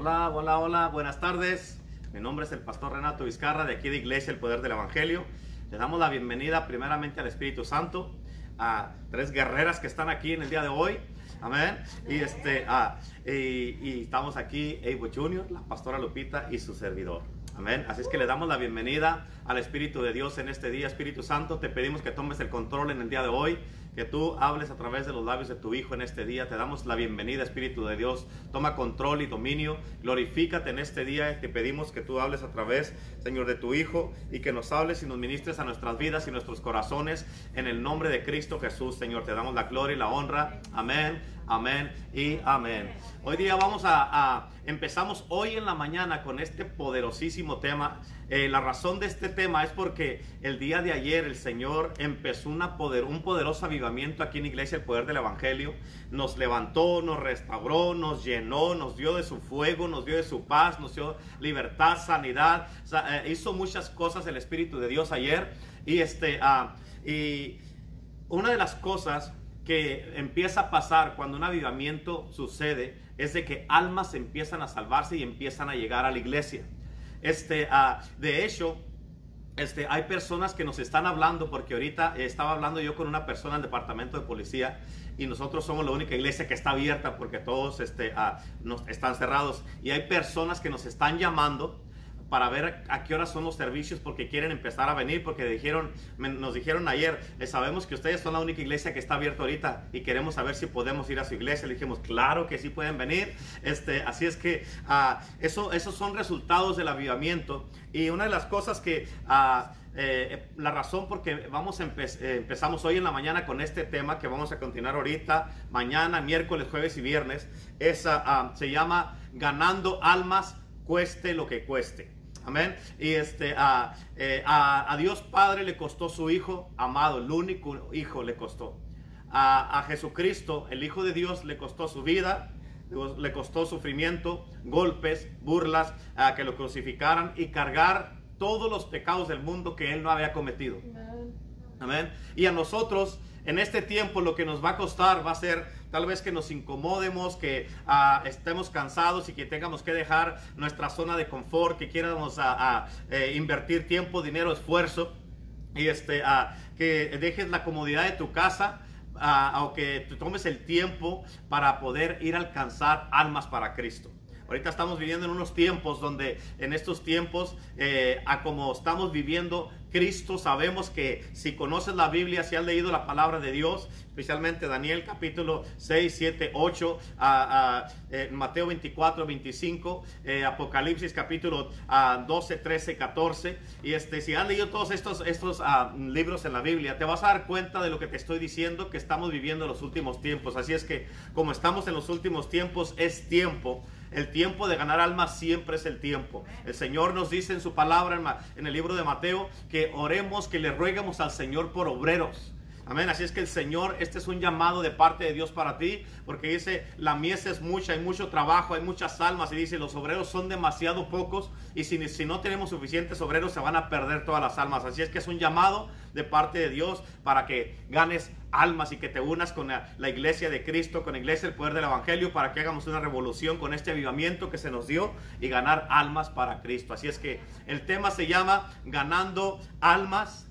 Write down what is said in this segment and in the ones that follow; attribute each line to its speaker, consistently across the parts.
Speaker 1: Hola, hola, hola, buenas tardes. Mi nombre es el pastor Renato Vizcarra de aquí de Iglesia El Poder del Evangelio. Le damos la bienvenida primeramente al Espíritu Santo, a tres guerreras que están aquí en el día de hoy. Amén. Y, este, y estamos aquí, Evo Junior, la pastora Lupita y su servidor. Amén. Así es que le damos la bienvenida al Espíritu de Dios en este día. Espíritu Santo, te pedimos que tomes el control en el día de hoy, que tú hables a través de los labios de tu Hijo en este día. Te damos la bienvenida, Espíritu de Dios. Toma control y dominio. Glorifícate en este día. Te pedimos que tú hables a través, Señor, de tu Hijo y que nos hables y nos ministres a nuestras vidas y nuestros corazones en el nombre de Cristo Jesús, Señor. Te damos la gloria y la honra. Amén. Amén y amén. Hoy día vamos a, empezamos hoy en la mañana con este poderosísimo tema. Eh, la razón de este tema es porque el día de ayer el Señor empezó una poder, un poderoso avivamiento aquí en Iglesia El Poder del Evangelio. Nos levantó, nos restauró, nos llenó, nos dio de su fuego, nos dio de su paz, nos dio libertad, sanidad. Eh, hizo muchas cosas el Espíritu de Dios ayer. Y, este, uh, y una de las cosas que empieza a pasar cuando un avivamiento sucede es de que almas empiezan a salvarse y empiezan a llegar a la iglesia. Este, uh, de hecho, este, hay personas que nos están hablando, porque ahorita estaba hablando yo con una persona en el departamento de policía y nosotros somos la única iglesia que está abierta porque todos este, uh, nos, están cerrados. Y hay personas que nos están llamando para ver a qué horas son los servicios porque quieren empezar a venir porque dijeron nos dijeron ayer sabemos que ustedes son la única iglesia que está abierta ahorita y queremos saber si podemos ir a su iglesia le dijimos claro que sí pueden venir este así es que uh, eso esos son resultados del avivamiento. Y una de las cosas que uh, eh, la razón por que vamos empe eh, empezamos hoy en la mañana con este tema que vamos a continuar ahorita, mañana, miércoles, jueves y viernes, es, uh, se llama Ganando almas, cueste lo que cueste. Amén. Y este, a, eh, a, a, Dios Padre le costó su Hijo amado, el único Hijo le costó. A, a, Jesucristo, el Hijo de Dios, le costó su vida, le costó sufrimiento, golpes, burlas, a que lo crucificaran y cargar todos los pecados del mundo que Él no había cometido. Amén. Y a nosotros, en este tiempo, lo que nos va a costar va a ser tal vez que nos incomodemos, que uh, estemos cansados y que tengamos que dejar nuestra zona de confort, que quieramos a, a eh, invertir tiempo, dinero, esfuerzo y este, uh, que dejes la comodidad de tu casa. Uh, o que tomes el tiempo para poder ir a alcanzar almas para Cristo. Ahorita estamos viviendo en unos tiempos donde en estos tiempos, eh, a como estamos viviendo, Cristo, sabemos que si conoces la Biblia, si has leído la palabra de Dios, especialmente Daniel capítulo 6, 7, 8, a, a, eh, Mateo 24, 25, eh, Apocalipsis capítulo a, 12, 13, 14, y este, si has leído todos estos, estos uh, libros en la Biblia, te vas a dar cuenta de lo que te estoy diciendo, que estamos viviendo en los últimos tiempos. Así es que como estamos en los últimos tiempos, es tiempo el tiempo de ganar almas siempre es el tiempo. El Señor nos dice en su palabra en, el libro de Mateo que oremos, que le rueguemos al Señor por obreros. Amén. Así es que el Señor, este es un llamado de parte de Dios para ti, porque dice, la mies es mucha, hay mucho trabajo, hay muchas almas, y dice, los obreros son demasiado pocos, y si, no tenemos suficientes obreros, se van a perder todas las almas. Así es que es un llamado de parte de Dios para que ganes almas y que te unas con la, la iglesia de Cristo, con la iglesia del poder del Evangelio, para que hagamos una revolución con este avivamiento que se nos dio y ganar almas para Cristo. Así es que el tema se llama Ganando almas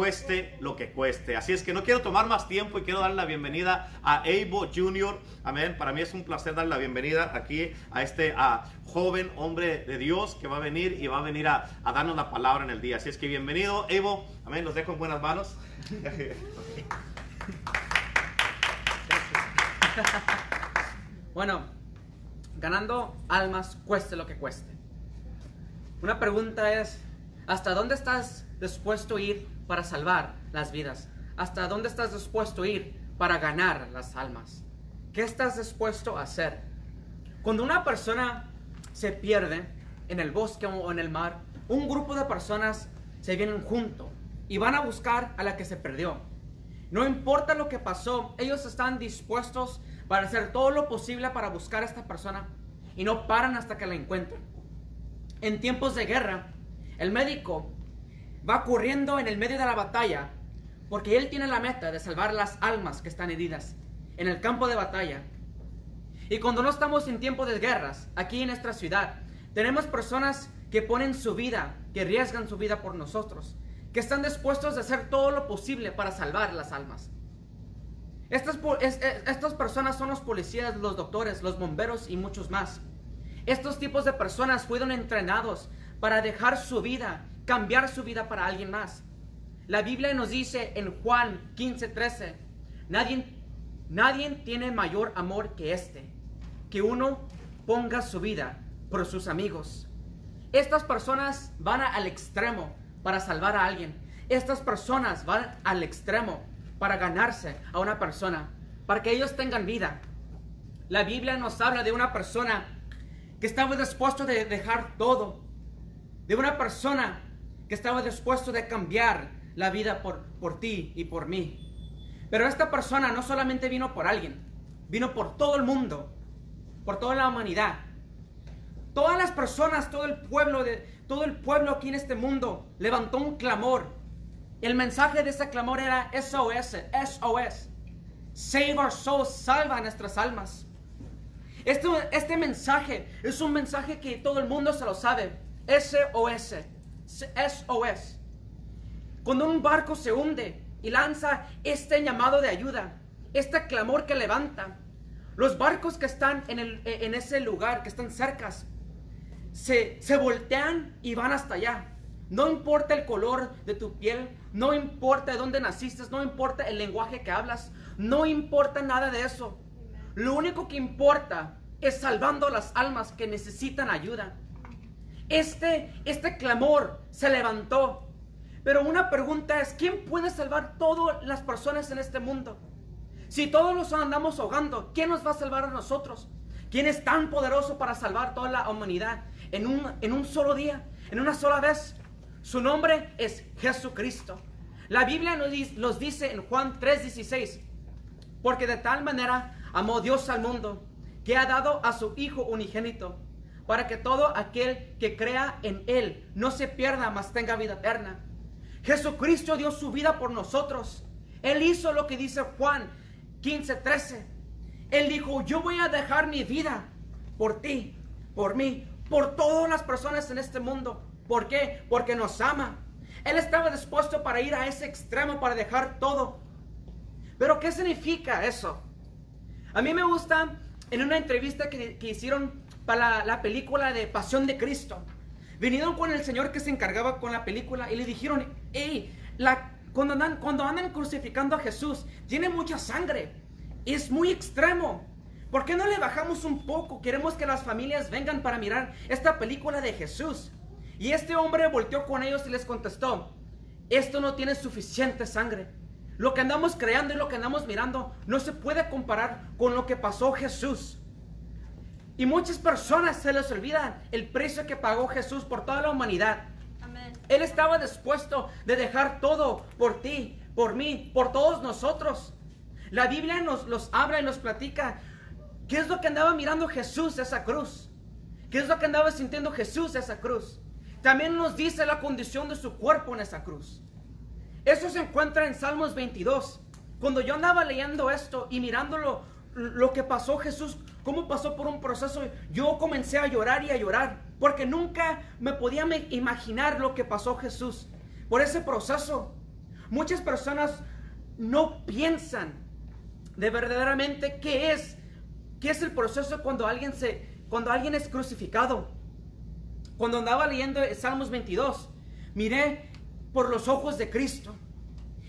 Speaker 1: cueste lo que cueste. Así es que no quiero tomar más tiempo y quiero darle la bienvenida a Evo Jr. Amén. Para mí es un placer darle la bienvenida aquí a este a joven hombre de Dios que va a venir y va a venir a, a darnos la palabra en el día. Así es que bienvenido, Evo. Amén. Los dejo en buenas manos.
Speaker 2: Bueno, ganando almas cueste lo que cueste. Una pregunta es, ¿hasta dónde estás dispuesto a ir para salvar las vidas? ¿Hasta dónde estás dispuesto a ir para ganar las almas? ¿Qué estás dispuesto a hacer? Cuando una persona se pierde en el bosque o en el mar, un grupo de personas se vienen juntos y van a buscar a la que se perdió. No importa lo que pasó, ellos están dispuestos para hacer todo lo posible para buscar a esta persona y no paran hasta que la encuentren. En tiempos de guerra, el médico va corriendo en el medio de la batalla porque él tiene la meta de salvar las almas que están heridas en el campo de batalla. Y cuando no estamos en tiempo de guerras, aquí en nuestra ciudad, tenemos personas que ponen su vida, que arriesgan su vida por nosotros, que están dispuestos a hacer todo lo posible para salvar las almas. Estas, estas personas son los policías, los doctores, los bomberos y muchos más. Estos tipos de personas fueron entrenados para dejar su vida, cambiar su vida para alguien más. La Biblia nos dice en Juan 15:13, nadie, nadie tiene mayor amor que este, que uno ponga su vida por sus amigos. Estas personas van al extremo para salvar a alguien. Estas personas van al extremo para ganarse a una persona, para que ellos tengan vida. La Biblia nos habla de una persona que estaba dispuesto de dejar todo, de una persona que estaba dispuesto de cambiar la vida por, por ti y por mí. Pero esta persona no solamente vino por alguien, vino por todo el mundo, por toda la humanidad. Todas las personas, todo el pueblo de todo el pueblo aquí en este mundo levantó un clamor el mensaje de ese clamor era SOS, SOS. Save our souls, salva nuestras almas. Este, este mensaje es un mensaje que todo el mundo se lo sabe. SOS, SOS. Cuando un barco se hunde y lanza este llamado de ayuda, este clamor que levanta, los barcos que están en, el, en ese lugar, que están cercas, se, se voltean y van hasta allá. No importa el color de tu piel, no importa de dónde naciste, no importa el lenguaje que hablas, no importa nada de eso. Lo único que importa es salvando las almas que necesitan ayuda. Este, este clamor se levantó. Pero una pregunta es, ¿quién puede salvar todas las personas en este mundo? Si todos nos andamos ahogando, ¿quién nos va a salvar a nosotros? ¿Quién es tan poderoso para salvar toda la humanidad en un, en un solo día, en una sola vez? Su nombre es Jesucristo. La Biblia nos dice en Juan 3:16, porque de tal manera amó Dios al mundo, que ha dado a su Hijo unigénito, para que todo aquel que crea en Él no se pierda, mas tenga vida eterna. Jesucristo dio su vida por nosotros. Él hizo lo que dice Juan 15:13. Él dijo, yo voy a dejar mi vida por ti, por mí, por todas las personas en este mundo. ¿Por qué? Porque nos ama. Él estaba dispuesto para ir a ese extremo, para dejar todo. Pero ¿qué significa eso? A mí me gusta en una entrevista que, hicieron la, película de Pasión de Cristo. Vinieron con el Señor que se encargaba con la película y le dijeron, hey, la, cuando, andan, cuando andan crucificando a Jesús, tiene mucha sangre. Es muy extremo. ¿Por qué no le bajamos un poco? Queremos que las familias vengan para mirar esta película de Jesús. Y este hombre volteó con ellos y les contestó, esto no tiene suficiente sangre. Lo que andamos creando y lo que andamos mirando no se puede comparar con lo que pasó Jesús. Y muchas personas se les olvida el precio que pagó Jesús por toda la humanidad. Él estaba dispuesto de dejar todo por ti, por mí, por todos nosotros. La Biblia nos los habla y nos platica qué es lo que andaba mirando Jesús esa cruz. ¿Qué es lo que andaba sintiendo Jesús esa cruz? También nos dice la condición de su cuerpo en esa cruz. Eso se encuentra en Salmos 22. Cuando yo andaba leyendo esto y mirándolo, lo que pasó Jesús, cómo pasó por un proceso, yo comencé a llorar y a llorar, porque nunca me podía imaginar lo que pasó Jesús. Por ese proceso, muchas personas no piensan de verdaderamente qué es, qué es el proceso cuando alguien se, cuando alguien es crucificado. Cuando andaba leyendo Salmos 22, miré por los ojos de Cristo.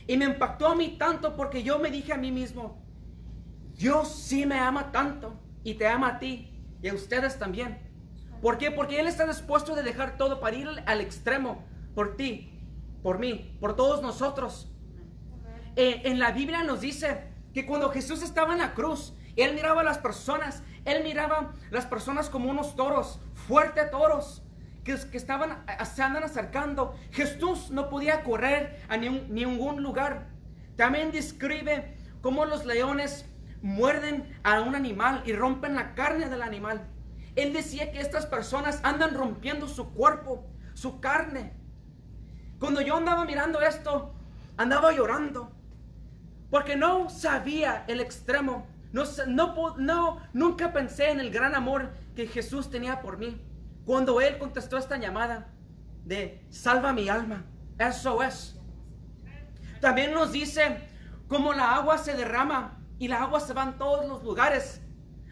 Speaker 2: Y me impactó a mí tanto porque yo me dije a mí mismo, Dios sí me ama tanto y te ama a ti y a ustedes también. ¿Por qué? Porque Él está dispuesto de dejar todo para ir al extremo por ti, por mí, por todos nosotros. Eh, en la Biblia nos dice que cuando Jesús estaba en la cruz, Él miraba a las personas, Él miraba a las personas como unos toros, fuertes toros que, que estaban, se andan acercando. Jesús no podía correr a ningún lugar. También describe cómo los leones muerden a un animal y rompen la carne del animal. Él decía que estas personas andan rompiendo su cuerpo, su carne. Cuando yo andaba mirando esto, andaba llorando. Porque no sabía el extremo, No, no, nunca pensé en el gran amor que Jesús tenía por mí. Cuando Él contestó esta llamada de salva mi alma, eso es. También nos dice, como la agua se derrama y la agua se va en todos los lugares,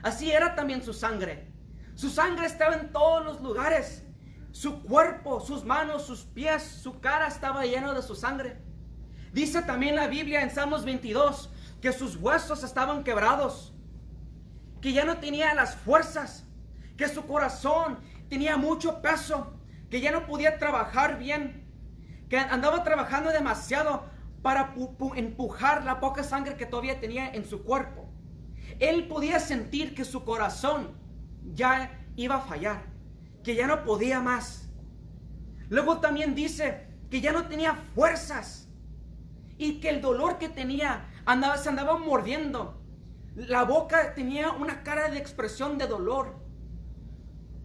Speaker 2: así era también su sangre. Su sangre estaba en todos los lugares. Su cuerpo, sus manos, sus pies, su cara estaba lleno de su sangre. Dice también la Biblia en Salmos 22 que sus huesos estaban quebrados, que ya no tenía las fuerzas, que su corazón tenía mucho peso, que ya no podía trabajar bien, que andaba trabajando demasiado para pu- pu- empujar la poca sangre que todavía tenía en su cuerpo. Él podía sentir que su corazón ya iba a fallar, que ya no podía más. Luego también dice que ya no tenía fuerzas y que el dolor que tenía andaba, se andaba mordiendo. La boca tenía una cara de expresión de dolor.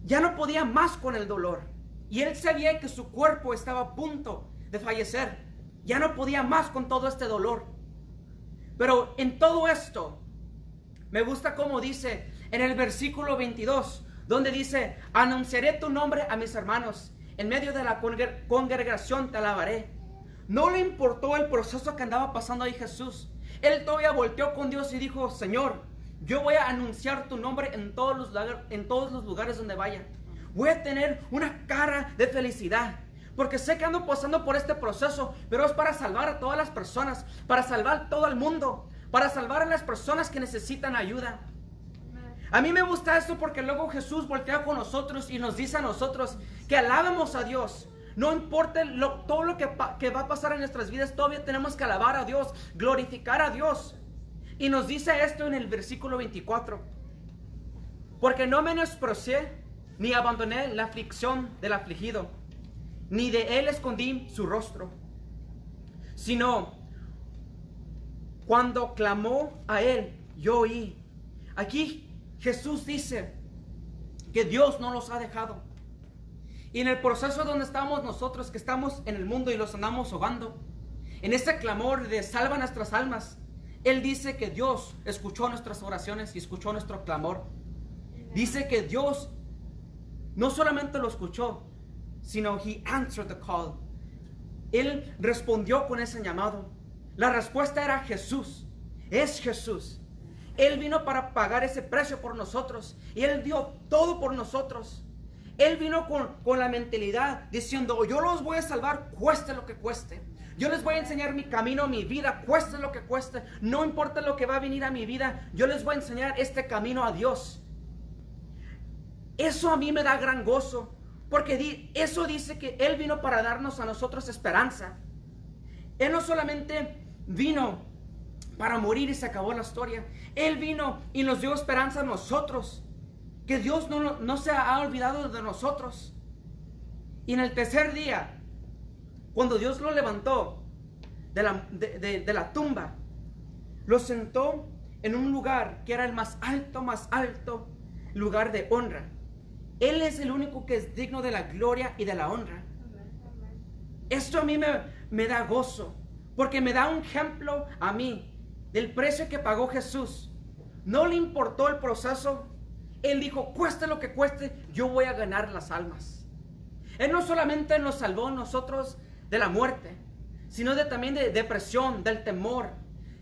Speaker 2: Ya no podía más con el dolor. Y él sabía que su cuerpo estaba a punto de fallecer. Ya no podía más con todo este dolor. Pero en todo esto, me gusta como dice en el versículo 22, donde dice, anunciaré tu nombre a mis hermanos, en medio de la congre- congregación te alabaré. No le importó el proceso que andaba pasando ahí Jesús. Él todavía volteó con Dios y dijo, Señor, yo voy a anunciar tu nombre en todos los, en todos los lugares donde vaya. Voy a tener una cara de felicidad. Porque sé que ando pasando por este proceso, pero es para salvar a todas las personas, para salvar todo el mundo, para salvar a las personas que necesitan ayuda. A mí me gusta esto porque luego Jesús voltea con nosotros y nos dice a nosotros que alabemos a Dios. No importa todo lo que, que va a pasar en nuestras vidas, todavía tenemos que alabar a Dios, glorificar a Dios. Y nos dice esto en el versículo 24. Porque no menosprecié ni abandoné la aflicción del afligido, ni de él escondí su rostro, sino cuando clamó a él, yo oí. Aquí Jesús dice que Dios no los ha dejado. Y en el proceso donde estamos nosotros, que estamos en el mundo y los andamos ahogando, en ese clamor de salva nuestras almas, Él dice que Dios escuchó nuestras oraciones y escuchó nuestro clamor. Dice que Dios no solamente lo escuchó, sino He answered the call. Él respondió con ese llamado. La respuesta era Jesús. Es Jesús. Él vino para pagar ese precio por nosotros. Y Él dio todo por nosotros. Él vino con, con la mentalidad diciendo, yo los voy a salvar, cueste lo que cueste. Yo les voy a enseñar mi camino, mi vida, cueste lo que cueste. No importa lo que va a venir a mi vida, yo les voy a enseñar este camino a Dios. Eso a mí me da gran gozo, porque eso dice que Él vino para darnos a nosotros esperanza. Él no solamente vino para morir y se acabó la historia, Él vino y nos dio esperanza a nosotros, que Dios no, no- se ha olvidado de nosotros. Y en el tercer día, cuando Dios lo levantó de la, de- de la tumba, lo sentó en un lugar que era el más alto, más alto lugar de honra. Él es el único que es digno de la gloria y de la honra. Esto a mí me, me da gozo, porque me da un ejemplo a mí del precio que pagó Jesús. No le importó el proceso. Él dijo, cueste lo que cueste, yo voy a ganar las almas. Él no solamente nos salvó nosotros de la muerte, sino de, también de depresión, del temor,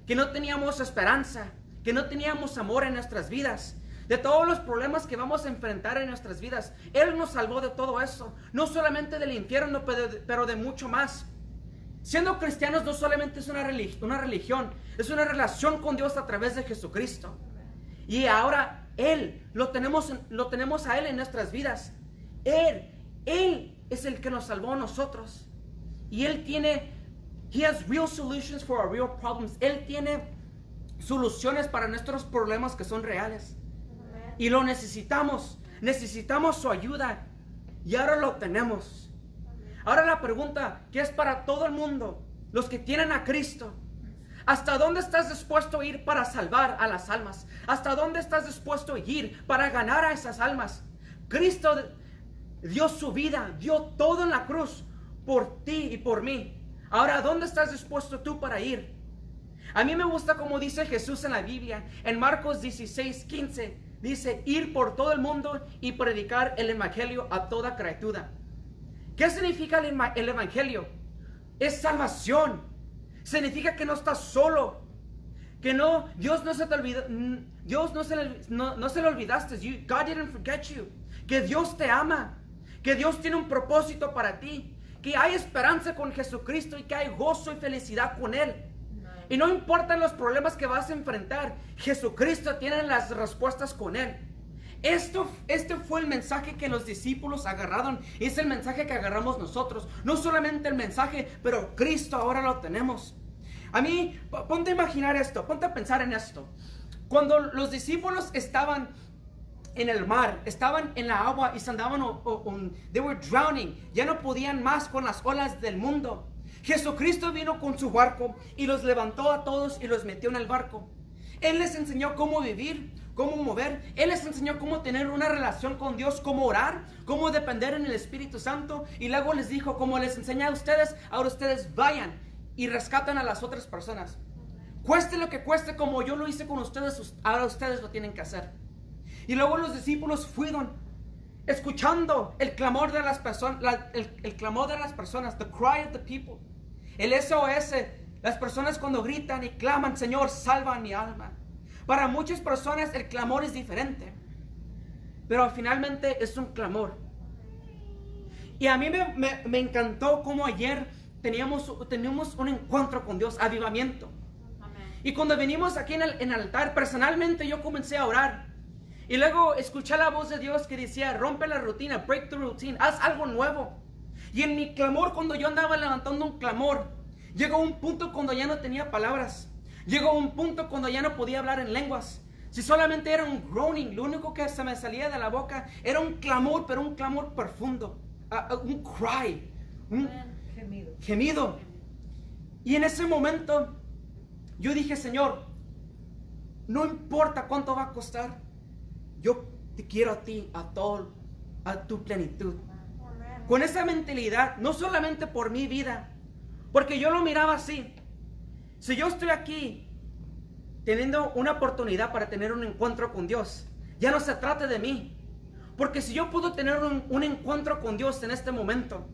Speaker 2: que no teníamos esperanza, que no teníamos amor en nuestras vidas, de todos los problemas que vamos a enfrentar en nuestras vidas. Él nos salvó de todo eso, no solamente del infierno, pero de, mucho más. Siendo cristianos no solamente es una, relig- una religión, es una relación con Dios a través de Jesucristo. Y ahora Él, lo tenemos, en- lo tenemos a Él en nuestras vidas. Él, Él es el que nos salvó a nosotros. Y Él tiene, He has real solutions for our real problems. Él tiene soluciones para nuestros problemas que son reales. Y lo necesitamos. Necesitamos su ayuda. Y ahora lo tenemos. Ahora la pregunta que es para todo el mundo, los que tienen a Cristo. ¿Hasta dónde estás dispuesto a ir para salvar a las almas? ¿Hasta dónde estás dispuesto a ir para ganar a esas almas? Cristo dio su vida, dio todo en la cruz por ti y por mí. Ahora, ¿a dónde estás dispuesto tú para ir? A mí me gusta como dice Jesús en la Biblia, en Marcos 16, 15, dice, ir por todo el mundo y predicar el Evangelio a toda criatura. ¿Qué significa el, el Evangelio? Es salvación. Significa que no estás solo. Que no, Dios no se te olvidó, Dios no se, le, no, no se le olvidaste. You- God didn't forget you. Que Dios te ama. Que Dios tiene un propósito para ti. Que hay esperanza con Jesucristo y que hay gozo y felicidad con Él. Y no importan los problemas que vas a enfrentar, Jesucristo tiene las respuestas con Él. Esto, este fue el mensaje que los discípulos agarraron. y Es el mensaje que agarramos nosotros. No solamente el mensaje, pero Cristo ahora lo tenemos. A mí, ponte a imaginar esto, ponte a pensar en esto. Cuando los discípulos estaban en el mar, estaban en la agua y se andaban, o- they were drowning, ya no podían más con las olas del mundo. Jesucristo vino con su barco y los levantó a todos y los metió en el barco. Él les enseñó cómo vivir, cómo mover. Él les enseñó cómo tener una relación con Dios, cómo orar, cómo depender en el Espíritu Santo. Y luego les dijo, como les enseñé a ustedes, ahora ustedes vayan y rescatan a las otras personas. Cueste lo que cueste, como yo lo hice con ustedes, us- ahora ustedes lo tienen que hacer. Y luego los discípulos fueron escuchando el clamor de las personas, el, el clamor de las personas, the cry of the people, el SOS, las personas cuando gritan y claman, Señor, salva mi alma. Para muchas personas el clamor es diferente, pero finalmente es un clamor. Y a mí me, me- me encantó como ayer teníamos, teníamos un encuentro con Dios, avivamiento. Y cuando venimos aquí en el, en el altar, personalmente yo comencé a orar. Y luego escuché la voz de Dios que decía, rompe la rutina, break the routine, haz algo nuevo. Y en mi clamor, cuando yo andaba levantando un clamor, llegó un punto cuando ya no tenía palabras. Llegó un punto cuando ya no podía hablar en lenguas. Si solamente era un groaning, lo único que se me salía de la boca era un clamor, pero un clamor profundo. ah, ah, un cry, un
Speaker 3: Gemido.
Speaker 2: gemido. Y en ese momento yo dije, Señor, no importa cuánto va a costar, yo te quiero a ti, a todo, a tu plenitud. Con esa mentalidad, no solamente por mi vida, porque yo lo miraba así. Si yo estoy aquí teniendo una oportunidad para tener un encuentro con Dios, ya no se trata de mí. Porque si yo puedo tener un, encuentro con Dios en este momento,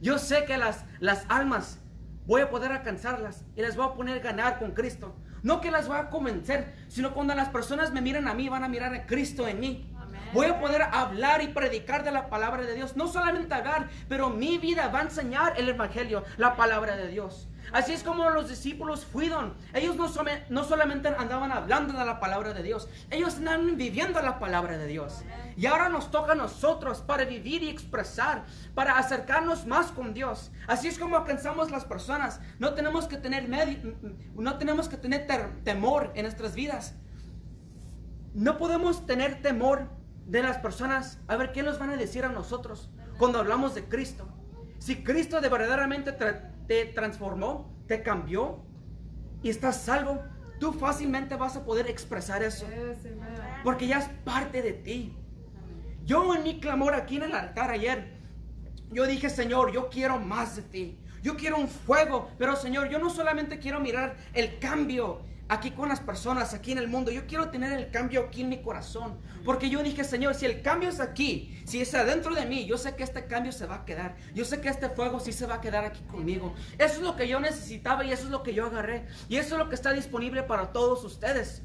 Speaker 2: yo sé que las, las almas voy a poder alcanzarlas y les voy a poner a ganar con Cristo. No que las voy a convencer, sino cuando las personas me miran a mí, van a mirar a Cristo en mí. Voy a poder hablar y predicar de la palabra de Dios. No solamente hablar, pero mi vida va a enseñar el Evangelio, la palabra de Dios. Así es como los discípulos fueron. Ellos no, some- no solamente andaban hablando de la palabra de Dios, ellos andaban viviendo la palabra de Dios. Y ahora nos toca a nosotros para vivir y expresar, para acercarnos más con Dios. Así es como alcanzamos las personas. No tenemos que tener no tenemos que tener temor en nuestras vidas. No podemos tener temor de las personas a ver qué nos van a decir a nosotros cuando hablamos de Cristo. Si Cristo de verdaderamente tra- te transformó, te cambió y estás salvo, tú fácilmente vas a poder expresar eso porque ya es parte de ti. Yo en mi clamor aquí en el altar ayer, yo dije, Señor, yo quiero más de ti. Yo quiero un fuego, pero Señor, yo no solamente quiero mirar el cambio aquí con las personas, aquí en el mundo. Yo quiero tener el cambio aquí en mi corazón. Porque yo dije, Señor, si el cambio es aquí, si es adentro de mí, yo sé que este cambio se va a quedar. Yo sé que este fuego sí se va a quedar aquí conmigo. Eso es lo que yo necesitaba y eso es lo que yo agarré. Y eso es lo que está disponible para todos ustedes.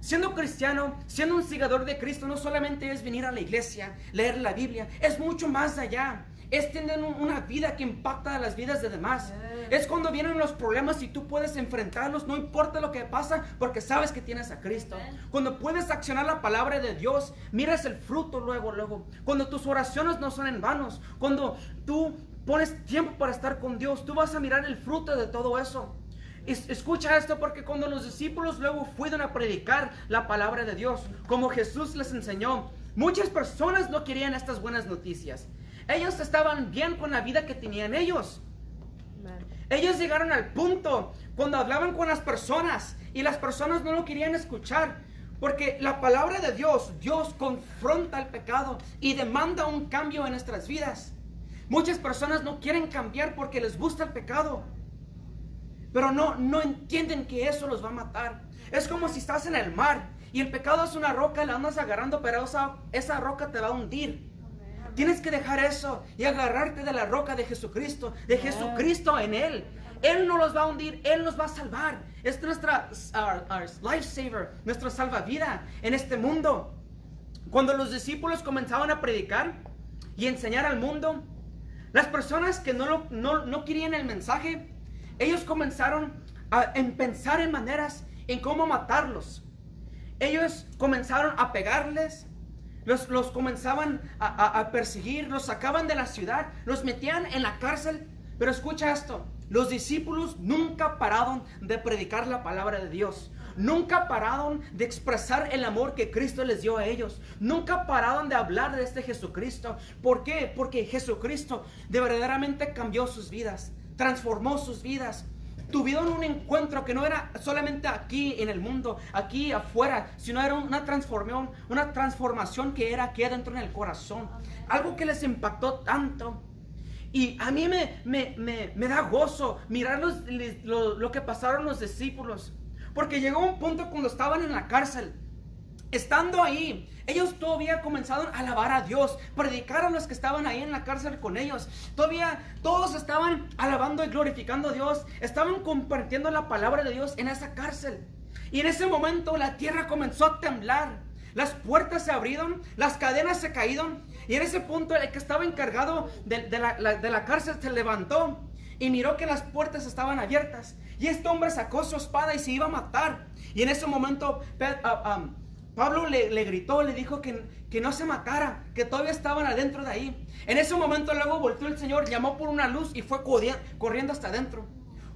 Speaker 2: Siendo cristiano, siendo un seguidor de Cristo, no solamente es venir a la iglesia, leer la Biblia, es mucho más allá. Es tener un- una vida que impacta a las vidas de demás. Es cuando vienen los problemas y tú puedes enfrentarlos, no importa lo que pasa, porque sabes que tienes a Cristo. Cuando puedes accionar la palabra de Dios, miras el fruto luego, luego. Cuando tus oraciones no son en vanos, cuando tú pones tiempo para estar con Dios, tú vas a mirar el fruto de todo eso. Es- Escucha esto porque cuando los discípulos luego fueron a predicar la palabra de Dios, como Jesús les enseñó, muchas personas no querían estas buenas noticias. Ellos estaban bien con la vida que tenían ellos. Ellos llegaron al punto cuando hablaban con las personas y las personas no lo querían escuchar. Porque la palabra de Dios, Dios confronta el pecado y demanda un cambio en nuestras vidas. Muchas personas no quieren cambiar porque les gusta el pecado. pero no, no entienden que eso los va a matar. Es como si estás en el mar y el pecado es una roca y la andas agarrando, pero esa, esa roca te va a hundir. Tienes que dejar eso y agarrarte de la roca de Jesucristo, de Jesucristo en Él. Él no los va a hundir, Él nos va a salvar. Es nuestra our, our lifesaver, nuestra salvavida en este mundo. Cuando los discípulos comenzaban a predicar y enseñar al mundo, las personas que no, lo- no, no querían el mensaje, ellos comenzaron a en pensar en maneras en cómo matarlos. Ellos comenzaron a pegarles, los, los comenzaban a, a- a perseguir, los sacaban de la ciudad, los metían en la cárcel. Pero escucha esto, los discípulos nunca pararon de predicar la palabra de Dios. Nunca pararon de expresar el amor que Cristo les dio a ellos. Nunca pararon de hablar de este Jesucristo. ¿Por qué? Porque Jesucristo de verdaderamente cambió sus vidas, transformó sus vidas. Tuvieron un encuentro que no era solamente aquí en el mundo, aquí afuera, sino era una transformación, una transformación que era aquí adentro en el corazón. Algo que les impactó tanto. Y a mí me, me, me, da gozo mirar los- lo que pasaron los discípulos. Porque llegó un punto cuando estaban en la cárcel, estando ahí, ellos todavía comenzaron a alabar a Dios, predicar a los que estaban ahí en la cárcel con ellos. Todavía todos estaban alabando y glorificando a Dios, estaban compartiendo la palabra de Dios en esa cárcel. Y en ese momento la tierra comenzó a temblar. Las puertas se abrieron, las cadenas se caíron. Y en ese punto el que estaba encargado de, la, cárcel se levantó y miró que las puertas estaban abiertas. Y este hombre sacó su espada y se iba a matar. Y en ese momento ah, ah, Pablo le, le gritó, le dijo que, que no se matara, que todavía estaban adentro de ahí. En ese momento luego volvió el Señor, llamó por una luz y fue corri- corriendo hasta adentro.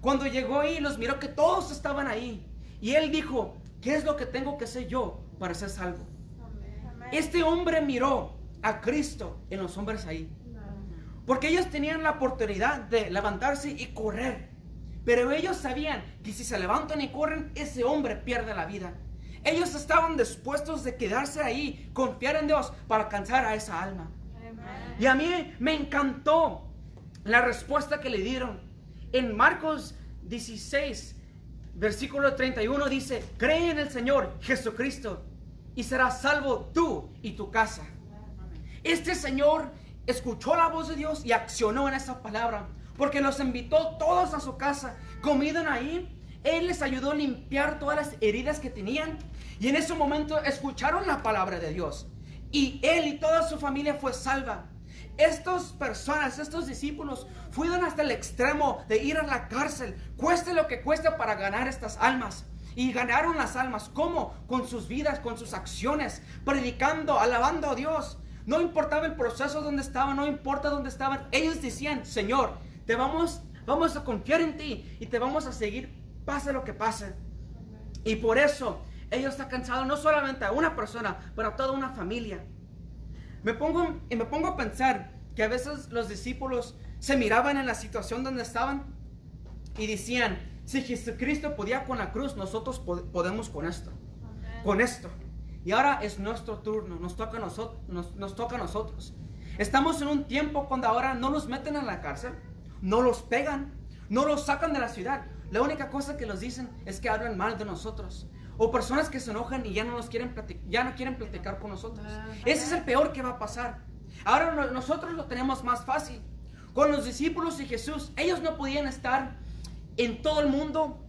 Speaker 2: Cuando llegó ahí, los miró que todos estaban ahí. Y él dijo, ¿qué es lo que tengo que hacer yo para ser salvo? Este hombre miró a Cristo en los hombres ahí. Porque ellos tenían la oportunidad de levantarse y correr. Pero ellos sabían que si se levantan y corren, ese hombre pierde la vida. Ellos estaban dispuestos de quedarse ahí, confiar en Dios para alcanzar a esa alma. Y a mí me encantó la respuesta que le dieron. En Marcos 16, versículo 31 dice, cree en el Señor Jesucristo y serás salvo tú y tu casa. Este Señor escuchó la voz de Dios y accionó en esa palabra, porque los invitó todos a su casa, comieron ahí, Él les ayudó a limpiar todas las heridas que tenían y en ese momento escucharon la palabra de Dios y Él y toda su familia fue salva. Estas personas, estos discípulos, fueron hasta el extremo de ir a la cárcel, cueste lo que cueste para ganar estas almas. Y ganaron las almas. ¿Cómo? Con sus vidas, con sus acciones, predicando, alabando a Dios. No importaba el proceso donde estaban, no importa dónde estaban. Ellos decían, Señor, te vamos, vamos a confiar en ti y te vamos a seguir, pase lo que pase. Y por eso ellos están cansados no solamente a una persona, pero a toda una familia. Me pongo, y me pongo a pensar que a veces los discípulos se miraban en la situación donde estaban y decían, si Jesucristo podía con la cruz, nosotros po- podemos con esto, con esto. Y ahora es nuestro turno, nos toca, nosotros, nos, nos toca a nosotros. Estamos en un tiempo cuando ahora no los meten en la cárcel, no los pegan, no los sacan de la ciudad. La única cosa que los dicen es que hablan mal de nosotros. O personas que se enojan y ya no, nos quieren, ya no quieren platicar con nosotros. Ese es el peor que va a pasar. Ahora no- nosotros lo tenemos más fácil. Con los discípulos y Jesús, ellos no podían estar en todo el mundo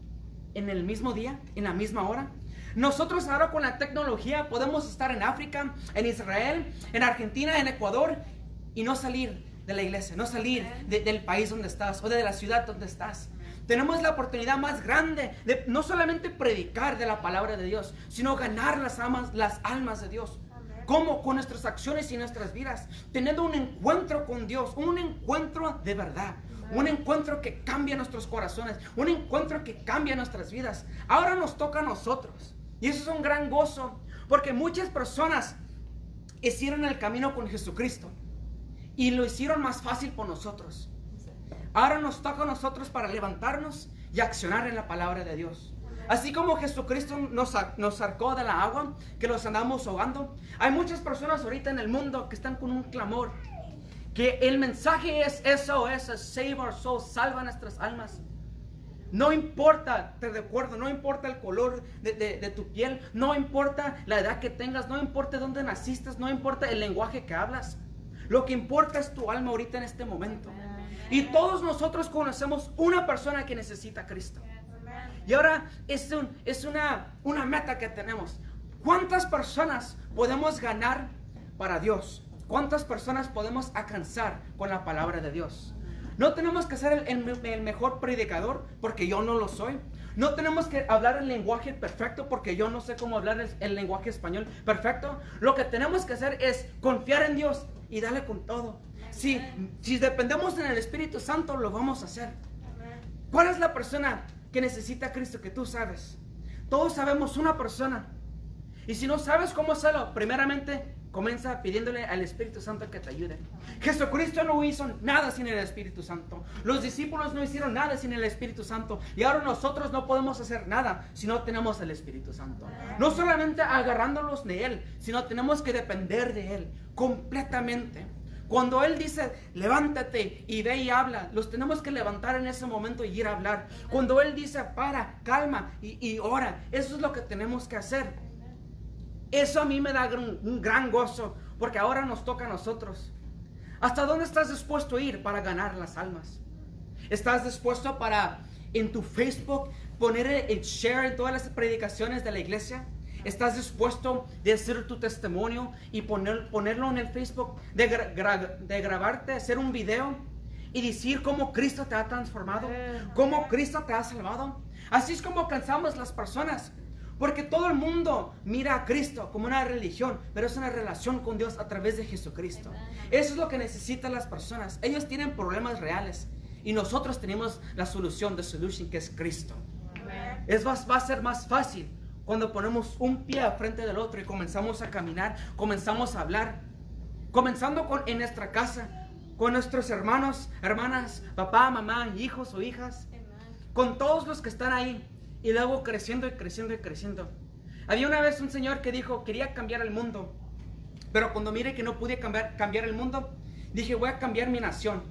Speaker 2: en el mismo día, en la misma hora. Nosotros ahora con la tecnología podemos estar en África, en Israel, en Argentina, en Ecuador y no salir de la iglesia, no salir de- del país donde estás o de la ciudad donde estás. Tenemos la oportunidad más grande de no solamente predicar de la palabra de Dios, sino ganar las almas, las almas de Dios. ¿Cómo? Con nuestras acciones y nuestras vidas. Teniendo un encuentro con Dios, un encuentro de verdad. Un encuentro que cambia nuestros corazones, un encuentro que cambia nuestras vidas. Ahora nos toca a nosotros. Y eso es un gran gozo, porque muchas personas hicieron el camino con Jesucristo y lo hicieron más fácil por nosotros. Ahora nos toca a nosotros para levantarnos y accionar en la palabra de Dios. Así como Jesucristo nos, nos sacó de la agua, que los andamos ahogando, hay muchas personas ahorita en el mundo que están con un clamor. Que el mensaje es SOS, es Save Our Souls, salva nuestras almas. No importa, te recuerdo, no importa el color de, de- de tu piel, no importa la edad que tengas, no importa dónde naciste, no importa el lenguaje que hablas. Lo que importa es tu alma ahorita en este momento. Y todos nosotros conocemos una persona que necesita Cristo. Y ahora es, un- es una, una meta que tenemos. ¿Cuántas personas podemos ganar para Dios? ¿Cuántas personas podemos alcanzar con la palabra de Dios? No tenemos que ser el mejor predicador porque yo no lo soy. No tenemos que hablar el lenguaje perfecto porque yo no sé cómo hablar el, el lenguaje español perfecto. Lo que tenemos que hacer es confiar en Dios y darle con todo. Si, dependemos en el Espíritu Santo, lo vamos a hacer. ¿Cuál es la persona que necesita a Cristo que tú sabes? Todos sabemos una persona. Y si no sabes cómo hacerlo, primeramente comienza pidiéndole al Espíritu Santo que te ayude. Jesucristo no hizo nada sin el Espíritu Santo. Los discípulos no hicieron nada sin el Espíritu Santo. Y ahora nosotros no podemos hacer nada si no tenemos el Espíritu Santo. No solamente agarrándolos de Él, sino tenemos que depender de Él completamente. Cuando Él dice, levántate y ve y habla, los tenemos que levantar en ese momento y ir a hablar. Cuando Él dice, para, calma y, y ora, eso es lo que tenemos que hacer. Eso a mí me da un, gran gozo, porque ahora nos toca a nosotros. ¿Hasta dónde estás dispuesto a ir para ganar las almas? ¿Estás dispuesto para en tu Facebook poner el share en todas las predicaciones de la iglesia? ¿Estás dispuesto de hacer tu testimonio y poner, ponerlo en el Facebook? De, gra- de grabarte, hacer un video y decir cómo Cristo te ha transformado, cómo Cristo te ha salvado. Así es como alcanzamos las personas. Porque todo el mundo mira a Cristo como una religión, pero es una relación con Dios a través de Jesucristo. Eso es lo que necesitan las personas. Ellos tienen problemas reales y nosotros tenemos la solución, the solution, que es Cristo. Es, va, va a ser más fácil cuando ponemos un pie al frente del otro y comenzamos a caminar, comenzamos a hablar, comenzando con, en nuestra casa, con nuestros hermanos, hermanas, papá, mamá, hijos o hijas, con todos los que están ahí y luego creciendo y creciendo y creciendo. Había una vez un señor que dijo, quería cambiar el mundo, pero cuando mire que no pude cambiar, cambiar el mundo, dije, voy a cambiar mi nación.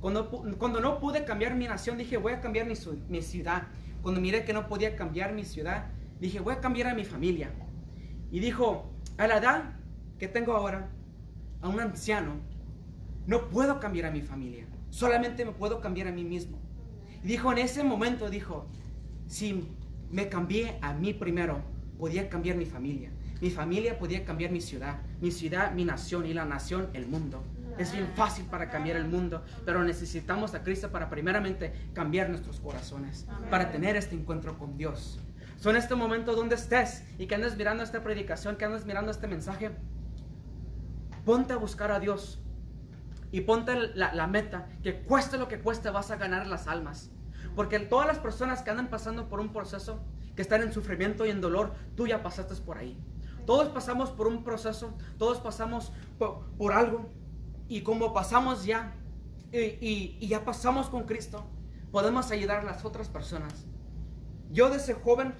Speaker 2: Cuando, cuando no pude cambiar mi nación, dije, voy a cambiar mi, mi ciudad. Cuando miré que no podía cambiar mi ciudad, dije, voy a cambiar a mi familia. Y dijo, a la edad que tengo ahora, a un anciano, no puedo cambiar a mi familia, solamente me puedo cambiar a mí mismo. Y dijo, en ese momento, dijo, si me cambié a mí primero, podía cambiar mi familia. Mi familia podía cambiar mi ciudad, mi ciudad, mi nación y la nación, el mundo. Es bien fácil para cambiar el mundo, pero necesitamos a Cristo para primeramente cambiar nuestros corazones, para tener este encuentro con Dios. So, en este momento donde estés y que andes mirando esta predicación, que andes mirando este mensaje, ponte a buscar a Dios y ponte la, la meta, que cueste lo que cueste vas a ganar las almas. Porque todas las personas que andan pasando por un proceso, que están en sufrimiento y en dolor, tú ya pasaste por ahí. Todos pasamos por un proceso, todos pasamos por, por algo. Y como pasamos ya, y, y- y ya pasamos con Cristo, podemos ayudar a las otras personas. Yo desde joven,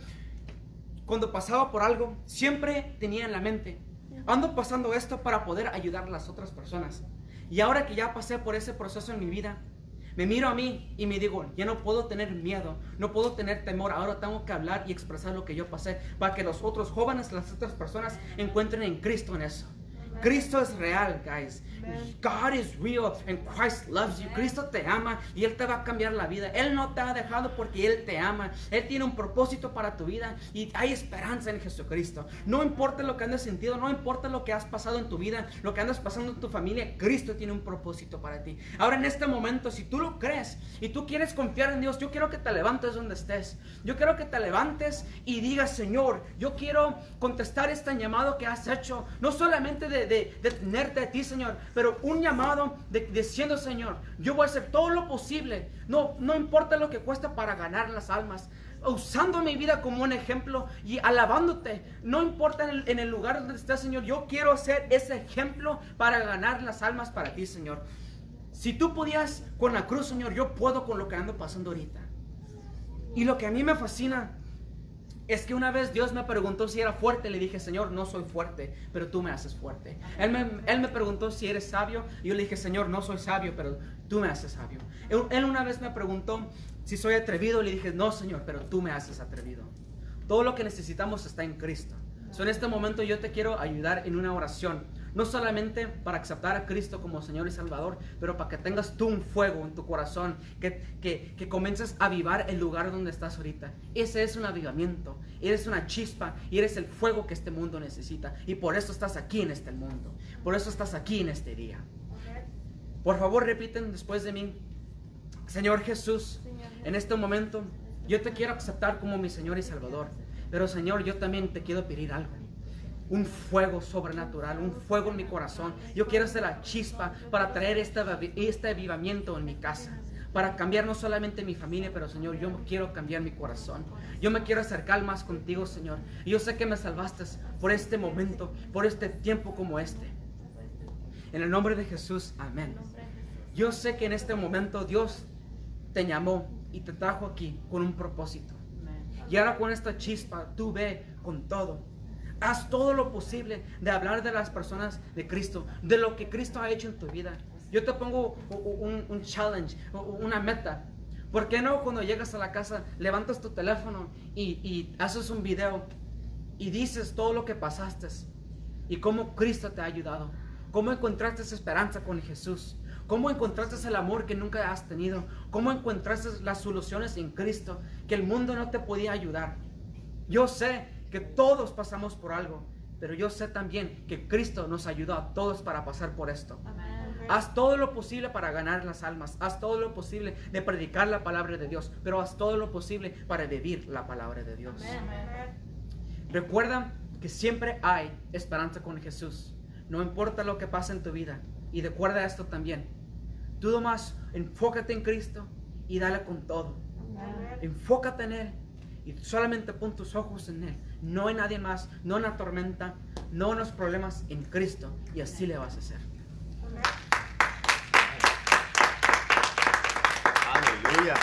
Speaker 2: cuando pasaba por algo, siempre tenía en la mente, ando pasando esto para poder ayudar a las otras personas. Y ahora que ya pasé por ese proceso en mi vida, me miro a mí y me digo, ya no puedo tener miedo, no puedo tener temor, ahora tengo que hablar y expresar lo que yo pasé para que los otros jóvenes, las otras personas encuentren en Cristo en eso. Cristo es real, guys. God is real and Christ loves you. Cristo te ama y Él te va a cambiar la vida. Él no te ha dejado porque Él te ama. Él tiene un propósito para tu vida y hay esperanza en Jesucristo. No importa lo que andes sentido, no importa lo que has pasado en tu vida, lo que andas pasando en tu familia, Cristo tiene un propósito para ti. Ahora en este momento, si tú lo crees y tú quieres confiar en Dios, yo quiero que te levantes donde estés. Yo quiero que te levantes y digas, Señor, yo quiero contestar este llamado que has hecho. No solamente de, de- de tenerte a ti, Señor, pero un llamado diciendo, Señor, yo voy a hacer todo lo posible. No, no importa lo que cuesta para ganar las almas. Usando mi vida como un ejemplo y alabándote. No importa en el, en el lugar donde estés, Señor. Yo quiero ser ese ejemplo para ganar las almas para ti, Señor. Si tú podías con la cruz, Señor, yo puedo con lo que ando pasando ahorita. Y lo que a mí me fascina es que una vez Dios me preguntó si era fuerte, le dije, Señor, no soy fuerte, pero tú me haces fuerte. Él me, él me preguntó si eres sabio, y yo le dije, Señor, no soy sabio, pero tú me haces sabio. Él, una vez me preguntó, si soy atrevido, le dije, no, Señor, pero tú me haces atrevido. Todo lo que necesitamos está en Cristo. So, en este momento yo te quiero ayudar en una oración. No solamente para aceptar a Cristo como Señor y Salvador, pero para que tengas tú un fuego en tu corazón, que, que, que comiences a avivar el lugar donde estás ahorita. Ese es un avivamiento, eres una chispa y eres el fuego que este mundo necesita. Y por eso estás aquí en este mundo, por eso estás aquí en este día. Por favor, repiten después de mí, Señor Jesús, en este momento yo te quiero aceptar como mi Señor y Salvador. Pero Señor, yo también te quiero pedir algo. Un fuego sobrenatural, un fuego en mi corazón. Yo quiero ser la chispa para traer este, este avivamiento en mi casa. Para cambiar no solamente mi familia, pero Señor, yo quiero cambiar mi corazón. Yo me quiero acercar más contigo, Señor. Y yo sé que me salvaste por este momento, por este tiempo como este. En el nombre de Jesús, amén. Yo sé que en este momento Dios te llamó y te trajo aquí con un propósito. Y ahora con esta chispa, tú ve con todo. Haz todo lo posible de hablar de las personas de Cristo, de lo que Cristo ha hecho en tu vida. Yo te pongo un, un challenge, una meta. ¿Por qué no cuando llegas a la casa levantas tu teléfono y, y haces un video y dices todo lo que pasaste y cómo Cristo te ha ayudado? ¿Cómo encontraste esa esperanza con Jesús? ¿Cómo encontraste el amor que nunca has tenido? ¿Cómo encontraste las soluciones en Cristo que el mundo no te podía ayudar? Yo sé que todos pasamos por algo, pero yo sé también que Cristo nos ayudó a todos para pasar por esto. Haz todo lo posible para ganar las almas. Haz todo lo posible de predicar la palabra de Dios. Pero haz todo lo posible para vivir la palabra de Dios. Recuerda que siempre hay esperanza con Jesús. No importa lo que pase en tu vida. Y recuerda esto también. Tú nomás enfócate en Cristo y dale con todo. Enfócate en Él y solamente pon tus ojos en Él. No en nadie más, no en la tormenta, no en los problemas, en Cristo. Y así le vas a hacer.
Speaker 1: Aleluya.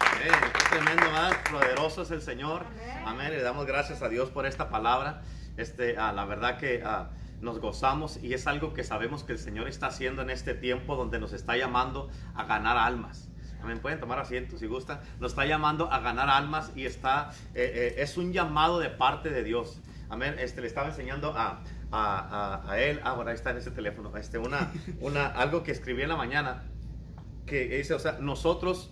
Speaker 1: Amén. Qué tremendo, más poderoso es el Señor. Amén. Le damos gracias a Dios por esta palabra. Este, ah, la verdad que ah, nos gozamos y es algo que sabemos que el Señor está haciendo en este tiempo donde nos está llamando a ganar almas. Amén. Pueden tomar asiento si gustan. Nos está llamando a ganar almas y está, eh, eh, es un llamado de parte de Dios. Amén. Este, le estaba enseñando a, a, a- a él. Ah, bueno, ahí está en ese teléfono. Este, una, una, algo que escribí en la mañana que dice, o sea, nosotros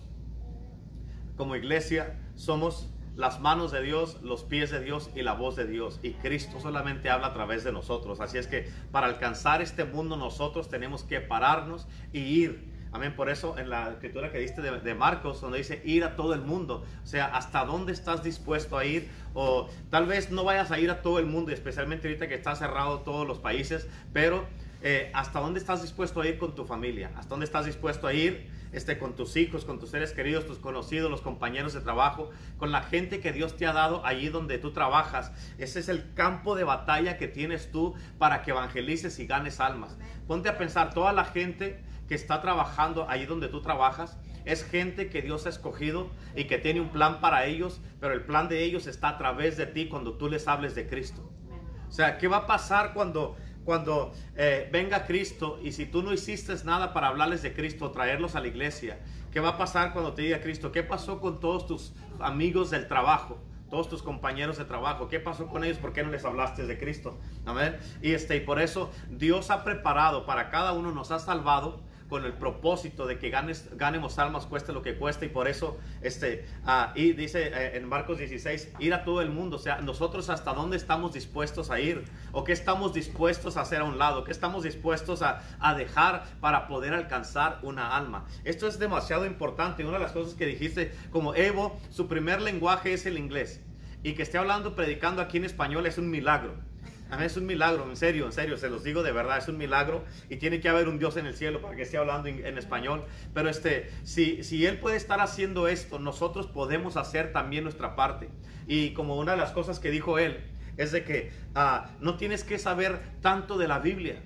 Speaker 1: como iglesia somos las manos de Dios, los pies de Dios y la voz de Dios. Y Cristo solamente habla a través de nosotros. Así es que para alcanzar este mundo nosotros tenemos que pararnos y ir. Amén. Por eso en la escritura que diste de, de Marcos, donde dice ir a todo el mundo. O sea, hasta dónde estás dispuesto a ir. O tal vez no vayas a ir a todo el mundo, especialmente ahorita que está cerrado todos los países. Pero eh, hasta dónde estás dispuesto a ir con tu familia. Hasta dónde estás dispuesto a ir este, con tus hijos, con tus seres queridos, tus conocidos, los compañeros de trabajo, con la gente que Dios te ha dado allí donde tú trabajas. Ese es el campo de batalla que tienes tú para que evangelices y ganes almas. Ponte a pensar, toda la gente que está trabajando allí donde tú trabajas, es gente que Dios ha escogido y que tiene un plan para ellos, pero el plan de ellos está a través de ti cuando tú les hables de Cristo. O sea, ¿qué va a pasar cuando, cuando eh, venga Cristo y si tú no hiciste nada para hablarles de Cristo, traerlos a la iglesia? ¿Qué va a pasar cuando te diga Cristo? ¿Qué pasó con todos tus amigos del trabajo? Todos tus compañeros de trabajo, ¿qué pasó con ellos? ¿Por qué no les hablaste de Cristo? Amén. Y este, y por eso Dios ha preparado para cada uno, nos ha salvado con el propósito de que ganes, ganemos almas, cueste lo que cueste, y por eso, este, ah, y dice eh, en Marcos 16, ir a todo el mundo, o sea, nosotros hasta dónde estamos dispuestos a ir, o qué estamos dispuestos a hacer a un lado, qué estamos dispuestos a, a dejar para poder alcanzar una alma. Esto es demasiado importante, una de las cosas que dijiste, como Evo, su primer lenguaje es el inglés, y que esté hablando, predicando aquí en español es un milagro. Es un milagro, en serio, en serio, se los digo de verdad, es un milagro y tiene que haber un Dios en el cielo para que esté hablando en, español. Pero este, si, si Él puede estar haciendo esto, nosotros podemos hacer también nuestra parte. Y como una de las cosas que dijo Él, es de que ah, no tienes que saber tanto de la Biblia.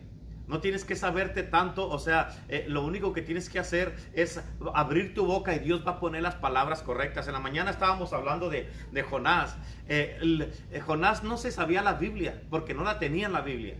Speaker 1: No tienes que saberte tanto, o sea, eh, lo único que tienes que hacer es abrir tu boca y Dios va a poner las palabras correctas. En la mañana estábamos hablando de, de Jonás. Eh, eh, Jonás no se sabía la Biblia porque no la tenía en la Biblia.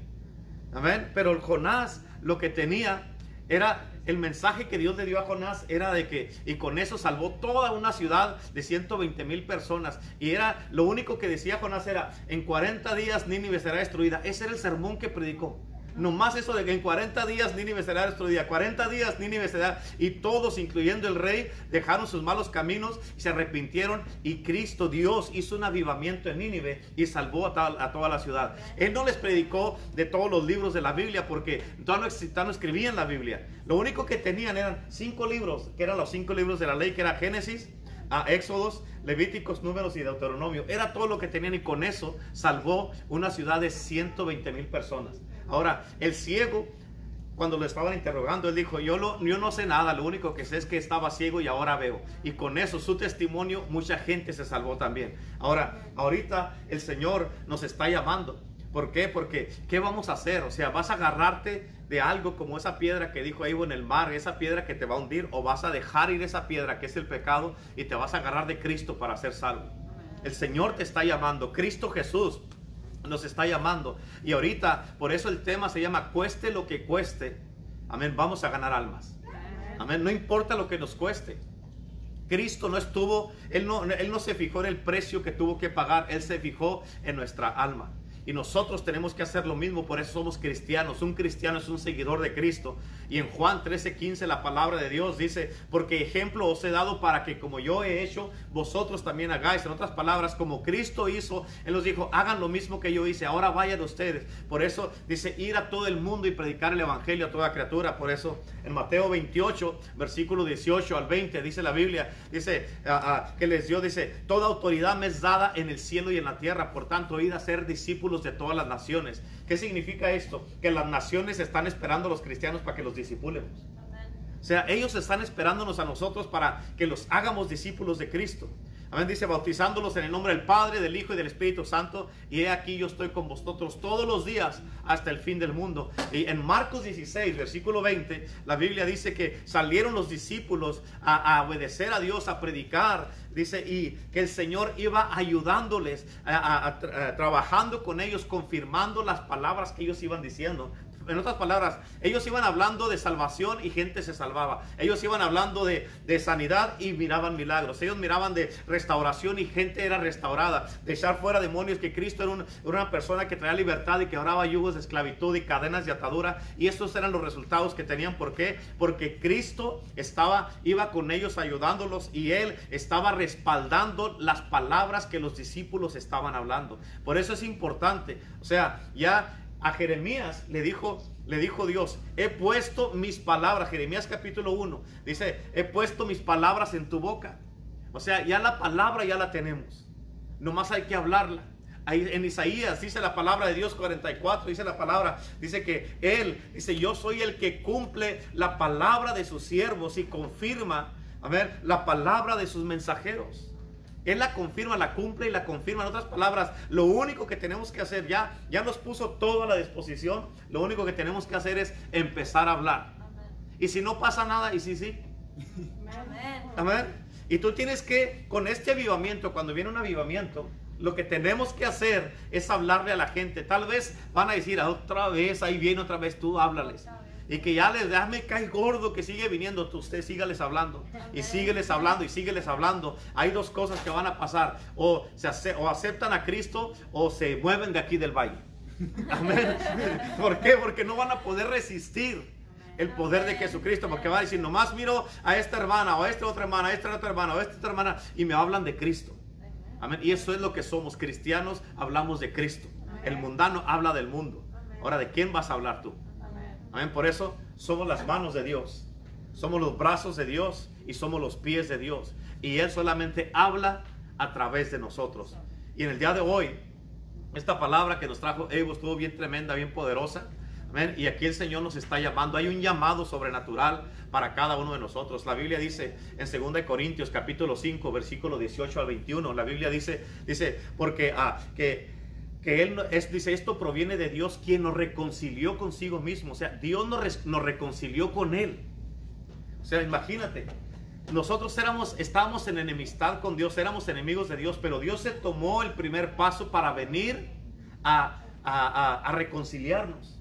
Speaker 1: Amén. Pero Jonás lo que tenía era el mensaje que Dios le dio a Jonás era de que y con eso salvó toda una ciudad de 120 mil personas y era lo único que decía Jonás era en 40 días Nínive será destruida ese era el sermón que predicó Nomás eso de que en 40 días Nínive será destruida. 40 días Nínive será. Y todos, incluyendo el rey, dejaron sus malos caminos y se arrepintieron. Y Cristo, Dios, hizo un avivamiento en Nínive y salvó a, tal- a toda la ciudad. Él no les predicó de todos los libros de la Biblia porque todavía no, escribían la Biblia. Lo único que tenían eran cinco libros, que eran los cinco libros de la ley, que era Génesis, a Éxodos, Levíticos, Números y Deuteronomio. Era todo lo que tenían y con eso salvó una ciudad de 120 mil personas. Ahora, el ciego, cuando lo estaban interrogando, él dijo, yo, lo, yo no sé nada, lo único que sé es que estaba ciego y ahora veo. Y con eso, su testimonio, mucha gente se salvó también. Ahora, ahorita el Señor nos está llamando. ¿Por qué? Porque, ¿qué vamos a hacer? O sea, ¿vas a agarrarte de algo como esa piedra que dijo Evo en el mar, esa piedra que te va a hundir? ¿O vas a dejar ir esa piedra que es el pecado y te vas a agarrar de Cristo para ser salvo? El Señor te está llamando, Cristo Jesús nos está llamando. Y ahorita, por eso el tema se llama cueste lo que cueste. Amén, vamos a ganar almas. Amén, no importa lo que nos cueste. Cristo no estuvo, él no, él no se fijó en el precio que tuvo que pagar, Él se fijó en nuestra alma. Y nosotros tenemos que hacer lo mismo, por eso somos cristianos. Un cristiano es un seguidor de Cristo. Y en Juan 13:15 la palabra de Dios dice, porque ejemplo os he dado para que como yo he hecho, vosotros también hagáis. En otras palabras, como Cristo hizo, Él nos dijo, hagan lo mismo que yo hice, ahora vayan ustedes. Por eso dice, ir a todo el mundo y predicar el Evangelio a toda criatura. Por eso en Mateo 28, versículo 18 al 20, dice la Biblia, dice, que les dio, dice, toda autoridad me es dada en el cielo y en la tierra, por tanto, id a ser discípulos de todas las naciones. ¿Qué significa esto? Que las naciones están esperando a los cristianos para que los disipulemos. O sea, ellos están esperándonos a nosotros para que los hagamos discípulos de Cristo. Amén, dice, bautizándolos en el nombre del Padre, del Hijo y del Espíritu Santo. Y he aquí yo estoy con vosotros todos los días hasta el fin del mundo. Y en Marcos 16, versículo 20, la Biblia dice que salieron los discípulos a, obedecer a Dios, a predicar. Dice, y que el Señor iba ayudándoles, a- trabajando con ellos, confirmando las palabras que ellos iban diciendo. En otras palabras, ellos iban hablando de salvación y gente se salvaba. Ellos iban hablando de, de sanidad y miraban milagros. Ellos miraban de restauración y gente era restaurada. De echar fuera demonios, que Cristo era, un- era una persona que traía libertad y quebraba yugos de esclavitud y cadenas de atadura. Y estos eran los resultados que tenían. ¿Por qué? Porque Cristo estaba, iba con ellos ayudándolos y Él estaba respaldando las palabras que los discípulos estaban hablando. Por eso es importante. O sea, ya a Jeremías le dijo, le dijo Dios, he puesto mis palabras, Jeremías capítulo 1, dice, he puesto mis palabras en tu boca. O sea, ya la palabra ya la tenemos. Nomás hay que hablarla. En Isaías dice la palabra de Dios 44, dice la palabra, dice que Él, dice, yo soy el que cumple la palabra de sus siervos y confirma, a ver, la palabra de sus mensajeros. Él la confirma, la cumple y la confirma. En otras palabras, lo único que tenemos que hacer ya, ya nos puso todo a la disposición. Lo único que tenemos que hacer es empezar a hablar. Y si no pasa nada, y si sí, amén. Y tú tienes que, con este avivamiento, cuando viene un avivamiento, lo que tenemos que hacer es hablarle a la gente. Tal vez van a decir, "Ah, otra vez, ahí viene otra vez, tú háblales. Y que ya les ya me cae gordo que sigue viniendo, tú usted sígales hablando. Y sígueles hablando y sígueles hablando. Hay dos cosas que van a pasar. O, se ace- o aceptan a Cristo o se mueven de aquí del valle. Amén. ¿Por qué? Porque no van a poder resistir el poder de Jesucristo. Porque va a decir, nomás miro a esta hermana o a esta otra hermana, a esta otra hermana o a esta otra hermana y me hablan de Cristo. Amén. Y eso es lo que somos. Cristianos hablamos de Cristo. El mundano habla del mundo. Ahora, ¿de quién vas a hablar tú? Amén. Por eso somos las manos de Dios. Somos los brazos de Dios y somos los pies de Dios. Y Él solamente habla a través de nosotros. Y en el día de hoy, esta palabra que nos trajo Evo estuvo bien tremenda, bien poderosa. Amén. Y aquí el Señor nos está llamando. Hay un llamado sobrenatural para cada uno de nosotros. La Biblia dice en 2 Corintios capítulo 5, versículo 18 al 21. La Biblia dice, dice, porque ah, que que él es, dice esto proviene de Dios quien nos reconcilió consigo mismo, o sea, Dios nos, reconcilió con él. O sea, imagínate, nosotros éramos, estábamos en enemistad con Dios, éramos enemigos de Dios, pero Dios se tomó el primer paso para venir a, a- a- a reconciliarnos.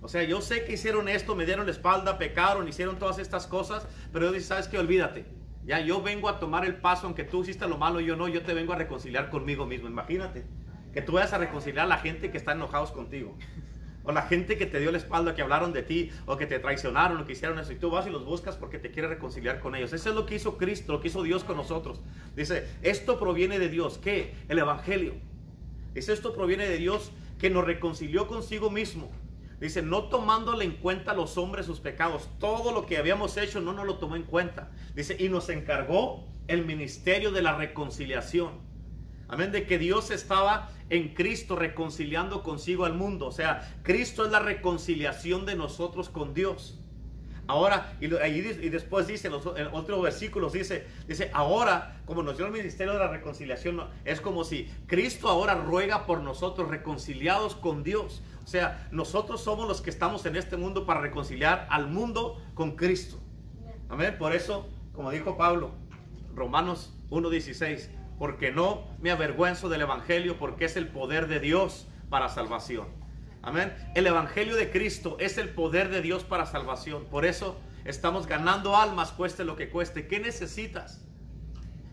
Speaker 1: O sea, yo sé que hicieron esto, me dieron la espalda, pecaron, hicieron todas estas cosas, pero Dios dice, ¿sabes qué? Olvídate. Ya yo vengo a tomar el paso, aunque tú hiciste lo malo, yo no, yo te vengo a reconciliar conmigo mismo. Imagínate que tú vayas a reconciliar a la gente que está enojados contigo. O la gente que te dio la espalda, que hablaron de ti, o que te traicionaron, o que hicieron eso, y tú vas y los buscas porque te quiere reconciliar con ellos. Eso es lo que hizo Cristo, lo que hizo Dios con nosotros. Dice, esto proviene de Dios. ¿Qué? El Evangelio. Dice, esto proviene de Dios que nos reconcilió consigo mismo. Dice, no tomándole en cuenta a los hombres sus pecados. Todo lo que habíamos hecho no nos lo tomó en cuenta. Dice, y nos encargó el ministerio de la reconciliación. Amén, de que Dios estaba en Cristo reconciliando consigo al mundo. O sea, Cristo es la reconciliación de nosotros con Dios. Ahora, y, después dice, en, en otros versículos dice, dice, ahora, como nos dio el ministerio de la reconciliación, es como si Cristo ahora ruega por nosotros, reconciliados con Dios. O sea, nosotros somos los que estamos en este mundo para reconciliar al mundo con Cristo. Amén. Por eso, como dijo Pablo, Romanos 1.16, porque no me avergüenzo del Evangelio, porque es el poder de Dios para salvación. Amén. El Evangelio de Cristo es el poder de Dios para salvación. Por eso estamos ganando almas, cueste lo que cueste. ¿Qué necesitas?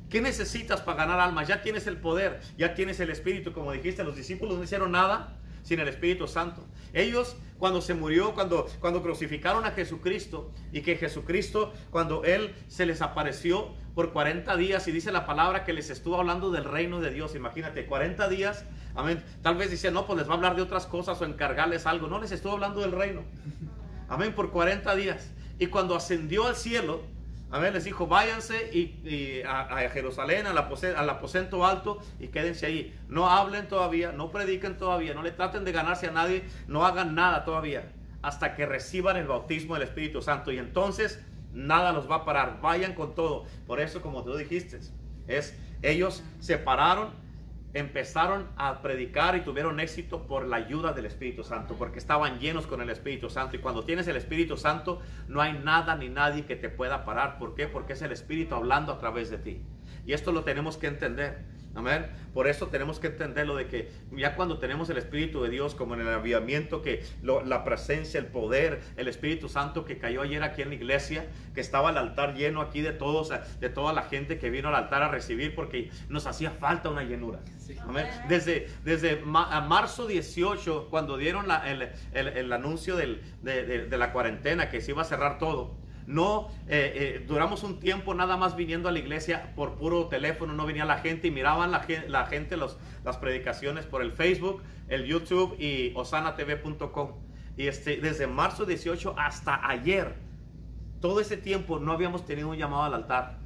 Speaker 1: ¿Qué necesitas para ganar almas? Ya tienes el poder, ya tienes el Espíritu. Como dijiste, los discípulos no hicieron nada sin el Espíritu Santo. Ellos cuando se murió, cuando, cuando crucificaron a Jesucristo y que Jesucristo, cuando Él se les apareció por 40 días y dice la palabra que les estuvo hablando del reino de Dios, imagínate, 40 días, amén, tal vez dice, no, pues les va a hablar de otras cosas o encargarles algo, no, les estuvo hablando del reino, amén, por 40 días. Y cuando ascendió al cielo, Amén. Les dijo, váyanse y, a, Jerusalén, al, al, aposento alto y quédense ahí. No hablen todavía, no prediquen todavía, no le traten de ganarse a nadie, no hagan nada todavía hasta que reciban el bautismo del Espíritu Santo. Y entonces nada los va a parar. Vayan con todo. Por eso, como tú dijiste, es ellos se pararon empezaron a predicar y tuvieron éxito por la ayuda del Espíritu Santo, porque estaban llenos con el Espíritu Santo. Y cuando tienes el Espíritu Santo, no hay nada ni nadie que te pueda parar. ¿Por qué? Porque es el Espíritu hablando a través de ti. Y esto lo tenemos que entender. Amén. Por eso tenemos que entenderlo de que ya cuando tenemos el Espíritu de Dios, como en el avivamiento, que la presencia, el poder, el Espíritu Santo que cayó ayer aquí en la iglesia, que estaba el altar lleno aquí de todos, de toda la gente que vino al altar a recibir, porque nos hacía falta una llenura. Amén. Desde, desde marzo 18, cuando dieron el, anuncio de, de la cuarentena, que se iba a cerrar todo no eh, eh, duramos un tiempo nada más viniendo a la iglesia por puro teléfono, no venía la gente y miraban la, gente las predicaciones por el Facebook, el YouTube y osanatv.com. Y este, desde marzo 18 hasta ayer, todo ese tiempo no habíamos tenido un llamado al altar.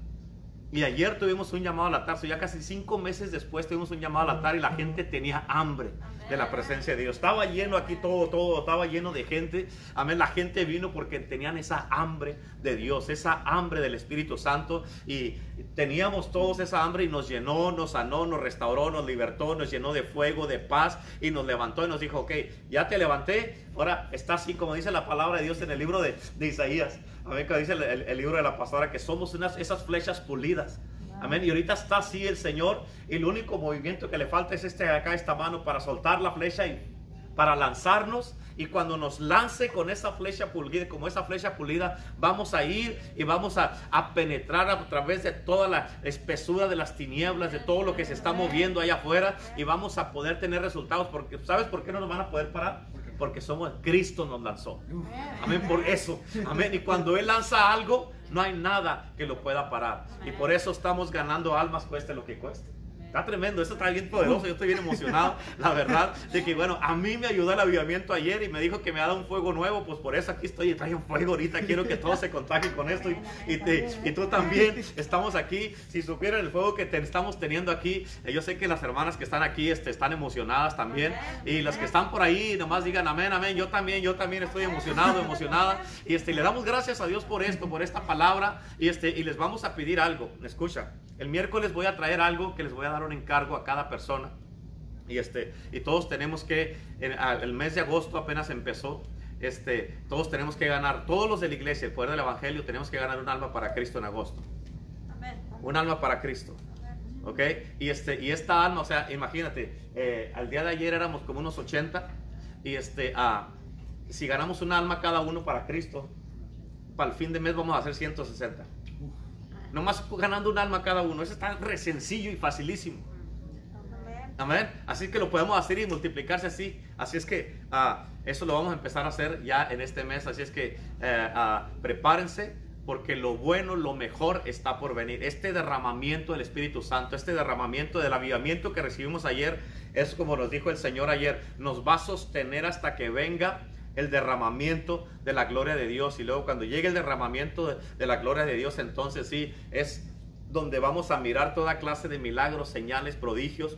Speaker 1: Y ayer tuvimos un llamado al altar, ya casi cinco meses después tuvimos un llamado al altar y la gente tenía hambre de la presencia de Dios. Estaba lleno aquí todo, todo, estaba lleno de gente. Amén, la gente vino porque tenían esa hambre de Dios, esa hambre del Espíritu Santo y teníamos todos esa hambre y nos llenó, nos sanó, nos restauró, nos libertó, nos llenó de fuego, de paz y nos levantó y nos dijo, ok, ya te levanté, ahora está así como dice la palabra de Dios en el libro de, Isaías. Amén, que dice el, libro de la pastora, que somos unas, esas flechas pulidas. Amén. Y ahorita está así el Señor. El único movimiento que le falta es este acá, esta mano, para soltar la flecha y para lanzarnos. Y cuando nos lance con esa flecha pulida, como esa flecha pulida, vamos a ir y vamos a, a, penetrar a través de toda la espesura de las tinieblas, de todo lo que se está moviendo allá afuera. Y vamos a poder tener resultados. Porque, ¿sabes por qué no nos van a poder parar? Porque somos, Cristo nos lanzó. Amén, por eso. Amén. Y cuando Él lanza algo, no hay nada que lo pueda parar. Y por eso estamos ganando almas, cueste lo que cueste. Está tremendo, eso está bien poderoso, yo estoy bien emocionado, la verdad, de que bueno, a mí me ayudó el avivamiento ayer y me dijo que me ha dado un fuego nuevo, pues por eso aquí estoy y trae un fuego ahorita, quiero que todos se contagien con esto y, y, tú también, estamos aquí, si supieran el fuego que te, estamos teniendo aquí, eh, yo sé que las hermanas que están aquí este, están emocionadas también y las que están por ahí, nomás digan amén, amén, yo también, yo también estoy emocionado, emocionada y este, le damos gracias a Dios por esto, por esta palabra y, este, y les vamos a pedir algo, escucha, el miércoles voy a traer algo que les voy a dar un encargo a cada persona. Y, este, y todos tenemos que, el mes de agosto apenas empezó, este, todos tenemos que ganar, todos los de la iglesia, el poder del evangelio, tenemos que ganar un alma para Cristo en agosto. Un alma para Cristo. ¿Ok? Y, este, y esta alma, o sea, imagínate, eh, al día de ayer éramos como unos 80 y este, si ganamos un alma cada uno para Cristo, para el fin de mes vamos a hacer 160. Nomás ganando un alma cada uno. Eso está re sencillo y facilísimo. Amén. Así que lo podemos hacer y multiplicarse así. Así es que ah, eso lo vamos a empezar a hacer ya en este mes. Así es que eh, ah, prepárense porque lo bueno, lo mejor está por venir. Este derramamiento del Espíritu Santo, este derramamiento del avivamiento que recibimos ayer, es como nos dijo el Señor ayer, nos va a sostener hasta que venga el derramamiento de la gloria de Dios. Y luego cuando llegue el derramamiento de, de la gloria de Dios, entonces sí, es donde vamos a mirar toda clase de milagros, señales, prodigios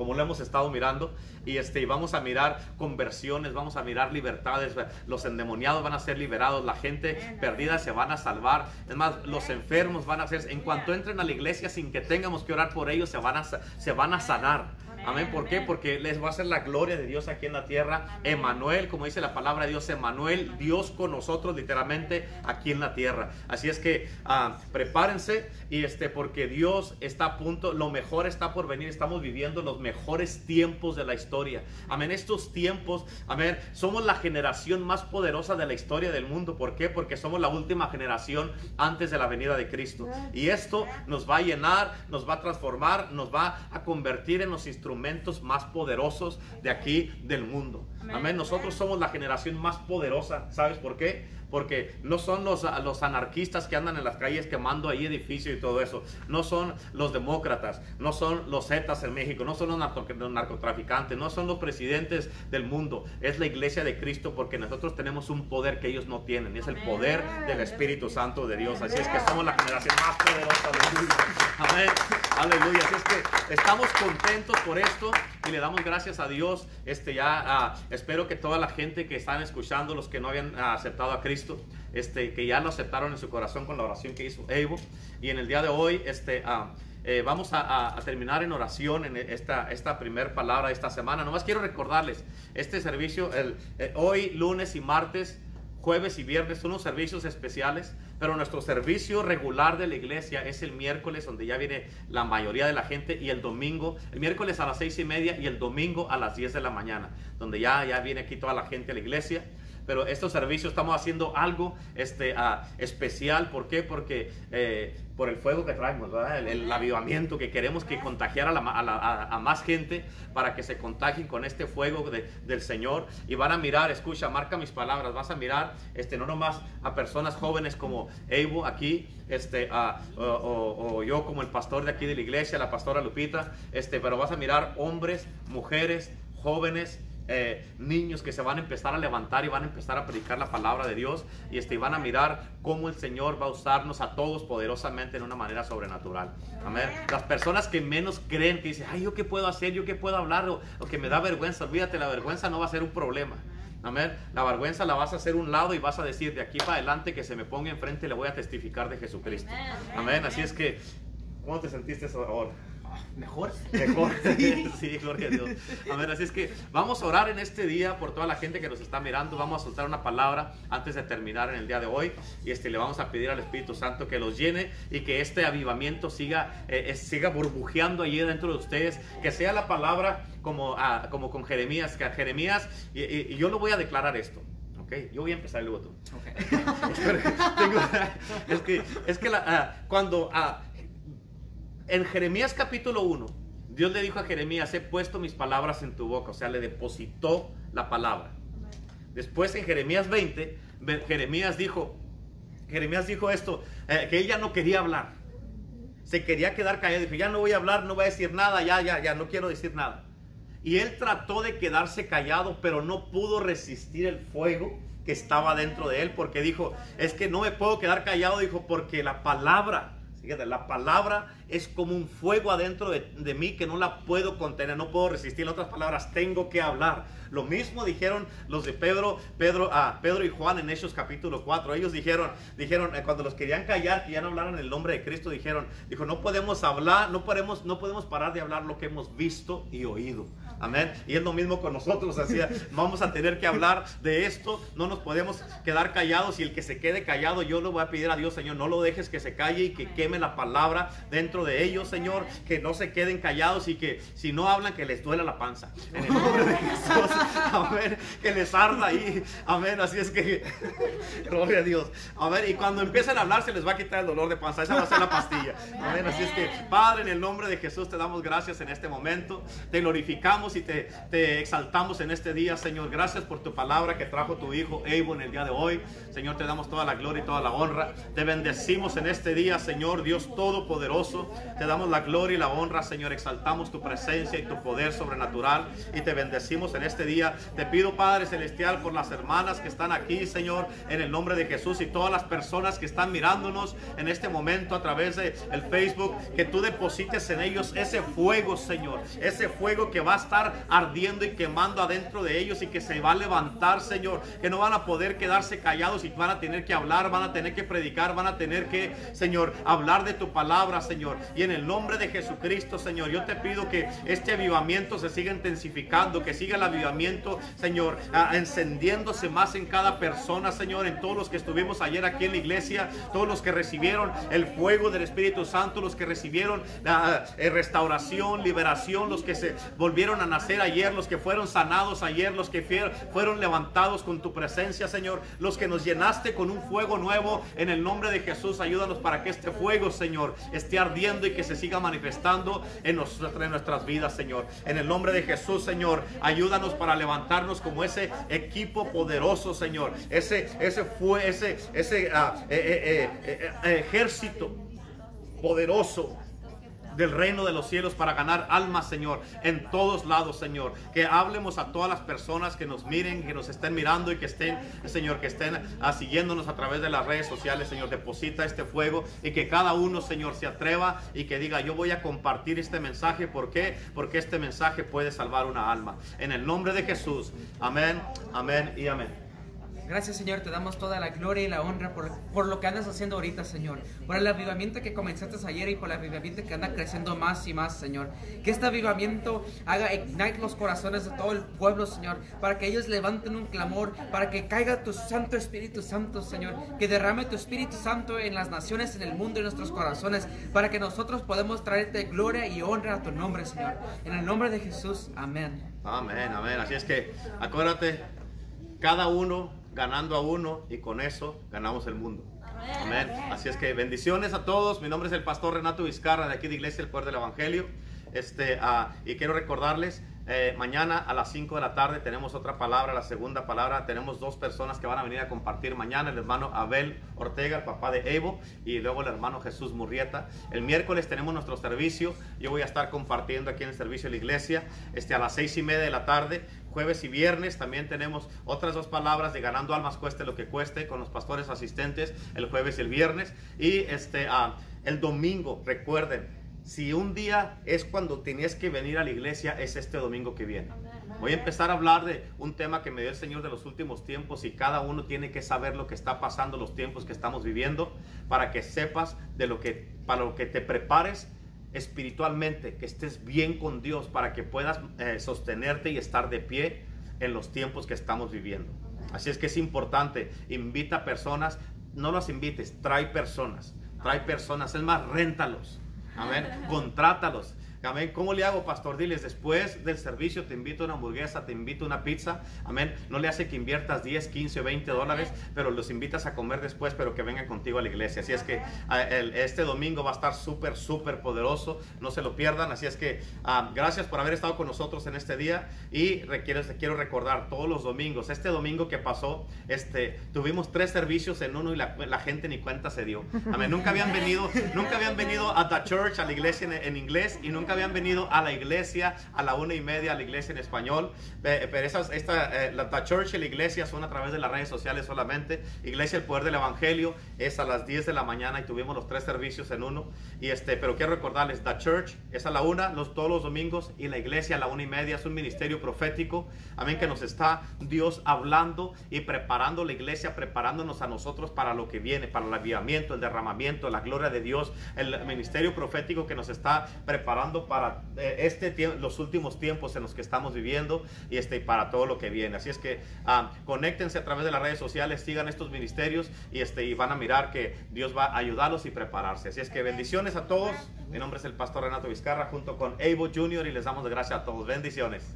Speaker 1: como lo hemos estado mirando, y este, vamos a mirar conversiones, vamos a mirar libertades, los endemoniados van a ser liberados, la gente perdida se van a salvar, es más, los enfermos van a ser, en cuanto entren a la iglesia sin que tengamos que orar por ellos, se van a, se van a sanar. Amén. ¿Por qué? Porque les va a ser la gloria de Dios aquí en la tierra. Emanuel, como dice la palabra de Dios, Emanuel, Dios con nosotros literalmente aquí en la tierra. Así es que ah, prepárense y este porque Dios está a punto, lo mejor está por venir. Estamos viviendo los mejores tiempos de la historia. Amén. Estos tiempos, amén, somos la generación más poderosa de la historia del mundo. ¿Por qué? Porque somos la última generación antes de la venida de Cristo. Y esto nos va a llenar, nos va a transformar, nos va a convertir en los instrumentos más poderosos de aquí del mundo. Amén. Nosotros somos la generación más poderosa. ¿Sabes por qué? porque no son los, los anarquistas que andan en las calles quemando ahí edificios y todo eso, no son los demócratas, no son los zetas en México, no son los, narcotraficantes, no son los presidentes del mundo, es la iglesia de Cristo porque nosotros tenemos un poder que ellos no tienen, y es el poder del Espíritu Santo de Dios, así es que somos la generación más poderosa del mundo. Amén, aleluya, así es que estamos contentos por esto y le damos gracias a Dios, este ya ah, espero que toda la gente que están escuchando, los que no habían ah, aceptado a Cristo, este, que ya lo aceptaron en su corazón con la oración que hizo Evo. Y en el día de hoy este, ah, eh, vamos a, terminar en oración en esta, esta primera palabra de esta semana. Nomás quiero recordarles, este servicio, el, eh, hoy, lunes y martes, jueves y viernes son los servicios especiales, pero nuestro servicio regular de la iglesia es el miércoles, donde ya viene la mayoría de la gente, y el domingo, el miércoles a las seis y media y el domingo a las 10 de la mañana, donde ya, ya viene aquí toda la gente a la iglesia pero estos servicios estamos haciendo algo este, uh, especial. ¿Por qué? Porque eh, por el fuego que traemos, El, avivamiento que queremos que contagiar a, más gente para que se contagien con este fuego de, del Señor y van a mirar, escucha, marca mis palabras, vas a mirar este, no nomás a personas jóvenes como Evo aquí, este, o, o, o, yo como el pastor de aquí de la iglesia, la pastora Lupita, este, pero vas a mirar hombres, mujeres, jóvenes, eh, niños que se van a empezar a levantar y van a empezar a predicar la palabra de Dios y este, van a mirar cómo el Señor va a usarnos a todos poderosamente en una manera sobrenatural. Amén. Las personas que menos creen, que dicen, ay, ¿yo qué puedo hacer? ¿Yo qué puedo hablar? O, o que me da vergüenza. Olvídate, la vergüenza no va a ser un problema. Amén. La vergüenza la vas a hacer un lado y vas a decir de aquí para adelante que se me ponga enfrente y le voy a testificar de Jesucristo. Amén. Así es que, ¿cómo te sentiste ahora?
Speaker 2: Mejor.
Speaker 1: Mejor. Sí. gloria a Dios. A ver, así es que vamos a orar en este día por toda la gente que nos está mirando. Vamos a soltar una palabra antes de terminar en el día de hoy. Y este, le vamos a pedir al Espíritu Santo que los llene y que este avivamiento siga, eh, siga burbujeando allí dentro de ustedes. Que sea la palabra como, ah, como con Jeremías. Que Jeremías, y, y, y yo lo voy a declarar esto. Okay, yo voy a empezar luego tú. Okay. es que, es que la, uh, cuando uh, en Jeremías capítulo 1, Dios le dijo a Jeremías, he puesto mis palabras en tu boca, o sea, le depositó la palabra. Después en Jeremías 20, Jeremías dijo, Jeremías dijo esto, eh, que ella no quería hablar. Se quería quedar callado, dijo, ya no voy a hablar, no voy a decir nada, ya, ya, ya, no quiero decir nada. Y él trató de quedarse callado, pero no pudo resistir el fuego que estaba dentro de él, porque dijo, es que no me puedo quedar callado, dijo, porque la palabra, la palabra es como un fuego adentro de, de, mí que no la puedo contener, no puedo resistir. En otras palabras, tengo que hablar. Lo mismo dijeron los de Pedro, Pedro, ah, Pedro y Juan en Hechos capítulo 4. Ellos dijeron, dijeron eh, cuando los querían callar, que ya no hablaran el nombre de Cristo, dijeron, dijo, no podemos hablar, no podemos, no podemos parar de hablar lo que hemos visto y oído. Amén. Y es lo mismo con nosotros, así vamos a tener que hablar de esto, no nos podemos quedar callados y el que se quede callado, yo le voy a pedir a Dios, Señor, no lo dejes que se calle y que queme la palabra dentro de ellos, Señor, que no se queden callados y que si no hablan, que les duela la panza. En el nombre de Jesús, amén, que les arda ahí, amén, así es que, gloria a Dios, amén, y cuando empiecen a hablar se les va a quitar el dolor de panza, esa va a ser la pastilla, amén, así es que, Padre, en el nombre de Jesús te damos gracias en este momento, te glorificamos y te, te exaltamos en este día, Señor, gracias por tu palabra que trajo tu hijo Evo en el día de hoy, Señor, te damos toda la gloria y toda la honra, te bendecimos en este día, Señor, Dios Todopoderoso, te damos la gloria y la honra, Señor, exaltamos tu presencia y tu poder sobrenatural y te bendecimos en este día, te pido, Padre Celestial, por las hermanas que están aquí, Señor, en el nombre de Jesús y todas las personas que están mirándonos en este momento a través de Facebook, que tú deposites en ellos ese fuego, Señor, ese fuego que va a estar ardiendo y quemando adentro de ellos y que se va a levantar, Señor, que no van a poder quedarse callados y van a tener que hablar, van a tener que predicar, van a tener que, Señor, hablar de tu palabra, Señor. Y en el nombre de Jesucristo, Señor, yo te pido que este avivamiento se siga intensificando, que siga el avivamiento, Señor, ah, encendiéndose más en cada persona, Señor, en todos los que estuvimos ayer aquí en la iglesia, todos los que recibieron el fuego del Espíritu Santo, los que recibieron la eh, restauración, liberación, los que se volvieron a nacer ayer, los que fueron sanados ayer, los que fueron levantados con tu presencia, Señor, los que nos llenaste con un fuego nuevo en el nombre de Jesús, ayúdanos para que este fuego, Señor, esté ardiendo y que se siga manifestando en, nos- en nuestras vidas, Señor. En el nombre de Jesús, Señor, ayúdanos para levantarnos como ese equipo poderoso, Señor. Ese, ese fue, ese, ese ah, eh, eh, eh, ejército poderoso del reino de los cielos para ganar almas, Señor, en todos lados, Señor. Que hablemos a todas las personas que nos miren, que nos estén mirando y que estén, Señor, que estén ah, siguiéndonos a través de las redes sociales, Señor. Deposita este fuego y que cada uno, Señor, se atreva y que diga, yo voy a compartir este mensaje. ¿Por qué? Porque este mensaje puede salvar una alma. En el nombre de Jesús. Amén, amén y amén.
Speaker 2: Gracias Señor, te damos toda la gloria y la honra por, por lo que andas haciendo ahorita Señor, por el avivamiento que comenzaste ayer y por el avivamiento que anda creciendo más y más Señor. Que este avivamiento haga ignite los corazones de todo el pueblo Señor, para que ellos levanten un clamor, para que caiga tu Santo Espíritu Santo Señor, que derrame tu Espíritu Santo en las naciones, en el mundo y en nuestros corazones, para que nosotros podamos traerte gloria y honra a tu nombre Señor. En el nombre de Jesús, amén.
Speaker 1: Amén, amén. Así es que acuérdate, cada uno ganando a uno y con eso ganamos el mundo. Amén. Así es que bendiciones a todos. Mi nombre es el pastor Renato Vizcarra de aquí de Iglesia El Poder del Evangelio. Este, ah, y quiero recordarles, eh, mañana a las 5 de la tarde tenemos otra palabra, la segunda palabra. Tenemos dos personas que van a venir a compartir mañana, el hermano Abel Ortega, el papá de Evo, y luego el hermano Jesús Murrieta. El miércoles tenemos nuestro servicio. Yo voy a estar compartiendo aquí en el servicio de la iglesia este, a las seis y media de la tarde. Jueves y viernes también tenemos otras dos palabras de ganando almas cueste lo que cueste con los pastores asistentes el jueves y el viernes. Y este, el domingo, recuerden, si un día es cuando tenías que venir a la iglesia, es este domingo que viene. Voy a empezar a hablar de un tema que me dio el Señor de los últimos tiempos y cada uno tiene que saber lo que está pasando, los tiempos que estamos viviendo, para que sepas de lo que, para lo que te prepares espiritualmente, que estés bien con Dios, para que puedas eh, sostenerte y estar de pie en los tiempos que estamos viviendo. Así es que es importante, invita a personas, no las invites, trae personas, trae personas, es más, réntalos, amén, contrátalos. Amén. ¿Cómo le hago, pastor? Diles, después del servicio te invito a una hamburguesa, te invito a una pizza. Amén. No le hace que inviertas 10, 15 o 20 dólares, pero los invitas a comer después, pero que vengan contigo a la iglesia. Así es que ah, este domingo va a estar súper, súper poderoso. No se lo pierdan. Así es que ah, gracias por haber estado con nosotros en este día. Y requiero, quiero recordar todos los domingos. Este domingo que pasó, este, tuvimos tres servicios en uno y la, la gente ni cuenta se dio. Amén. Nunca habían venido, nunca habían venido a The Church, a la iglesia en, en inglés, y nunca habían venido a la iglesia a la una y media, a la iglesia en español. Pe- Pero esas, esta, eh, la Church y la iglesia son a través de las redes sociales solamente. Iglesia El Poder del Evangelio es a las 10 de la mañana y tuvimos los tres servicios en uno. Y este, pero quiero recordarles, The Church es a la una, los, todos los domingos, y la iglesia a la una y media es un ministerio profético. Amén, que nos está Dios hablando y preparando la iglesia, preparándonos a nosotros para lo que viene, para el avivamiento, el derramamiento, la gloria de Dios, el ministerio profético que nos está preparando para eh, este los últimos tiempos en los que estamos viviendo y este para todo lo que viene. Así es que ah, conéctense a través de las redes sociales, sigan estos ministerios y este y van a mirar que Dios va a ayudarlos y prepararse. Así es que bendiciones a todos. Mi nombre es el pastor Renato Vizcarra junto con Evo Jr. y les damos gracias a todos. Bendiciones.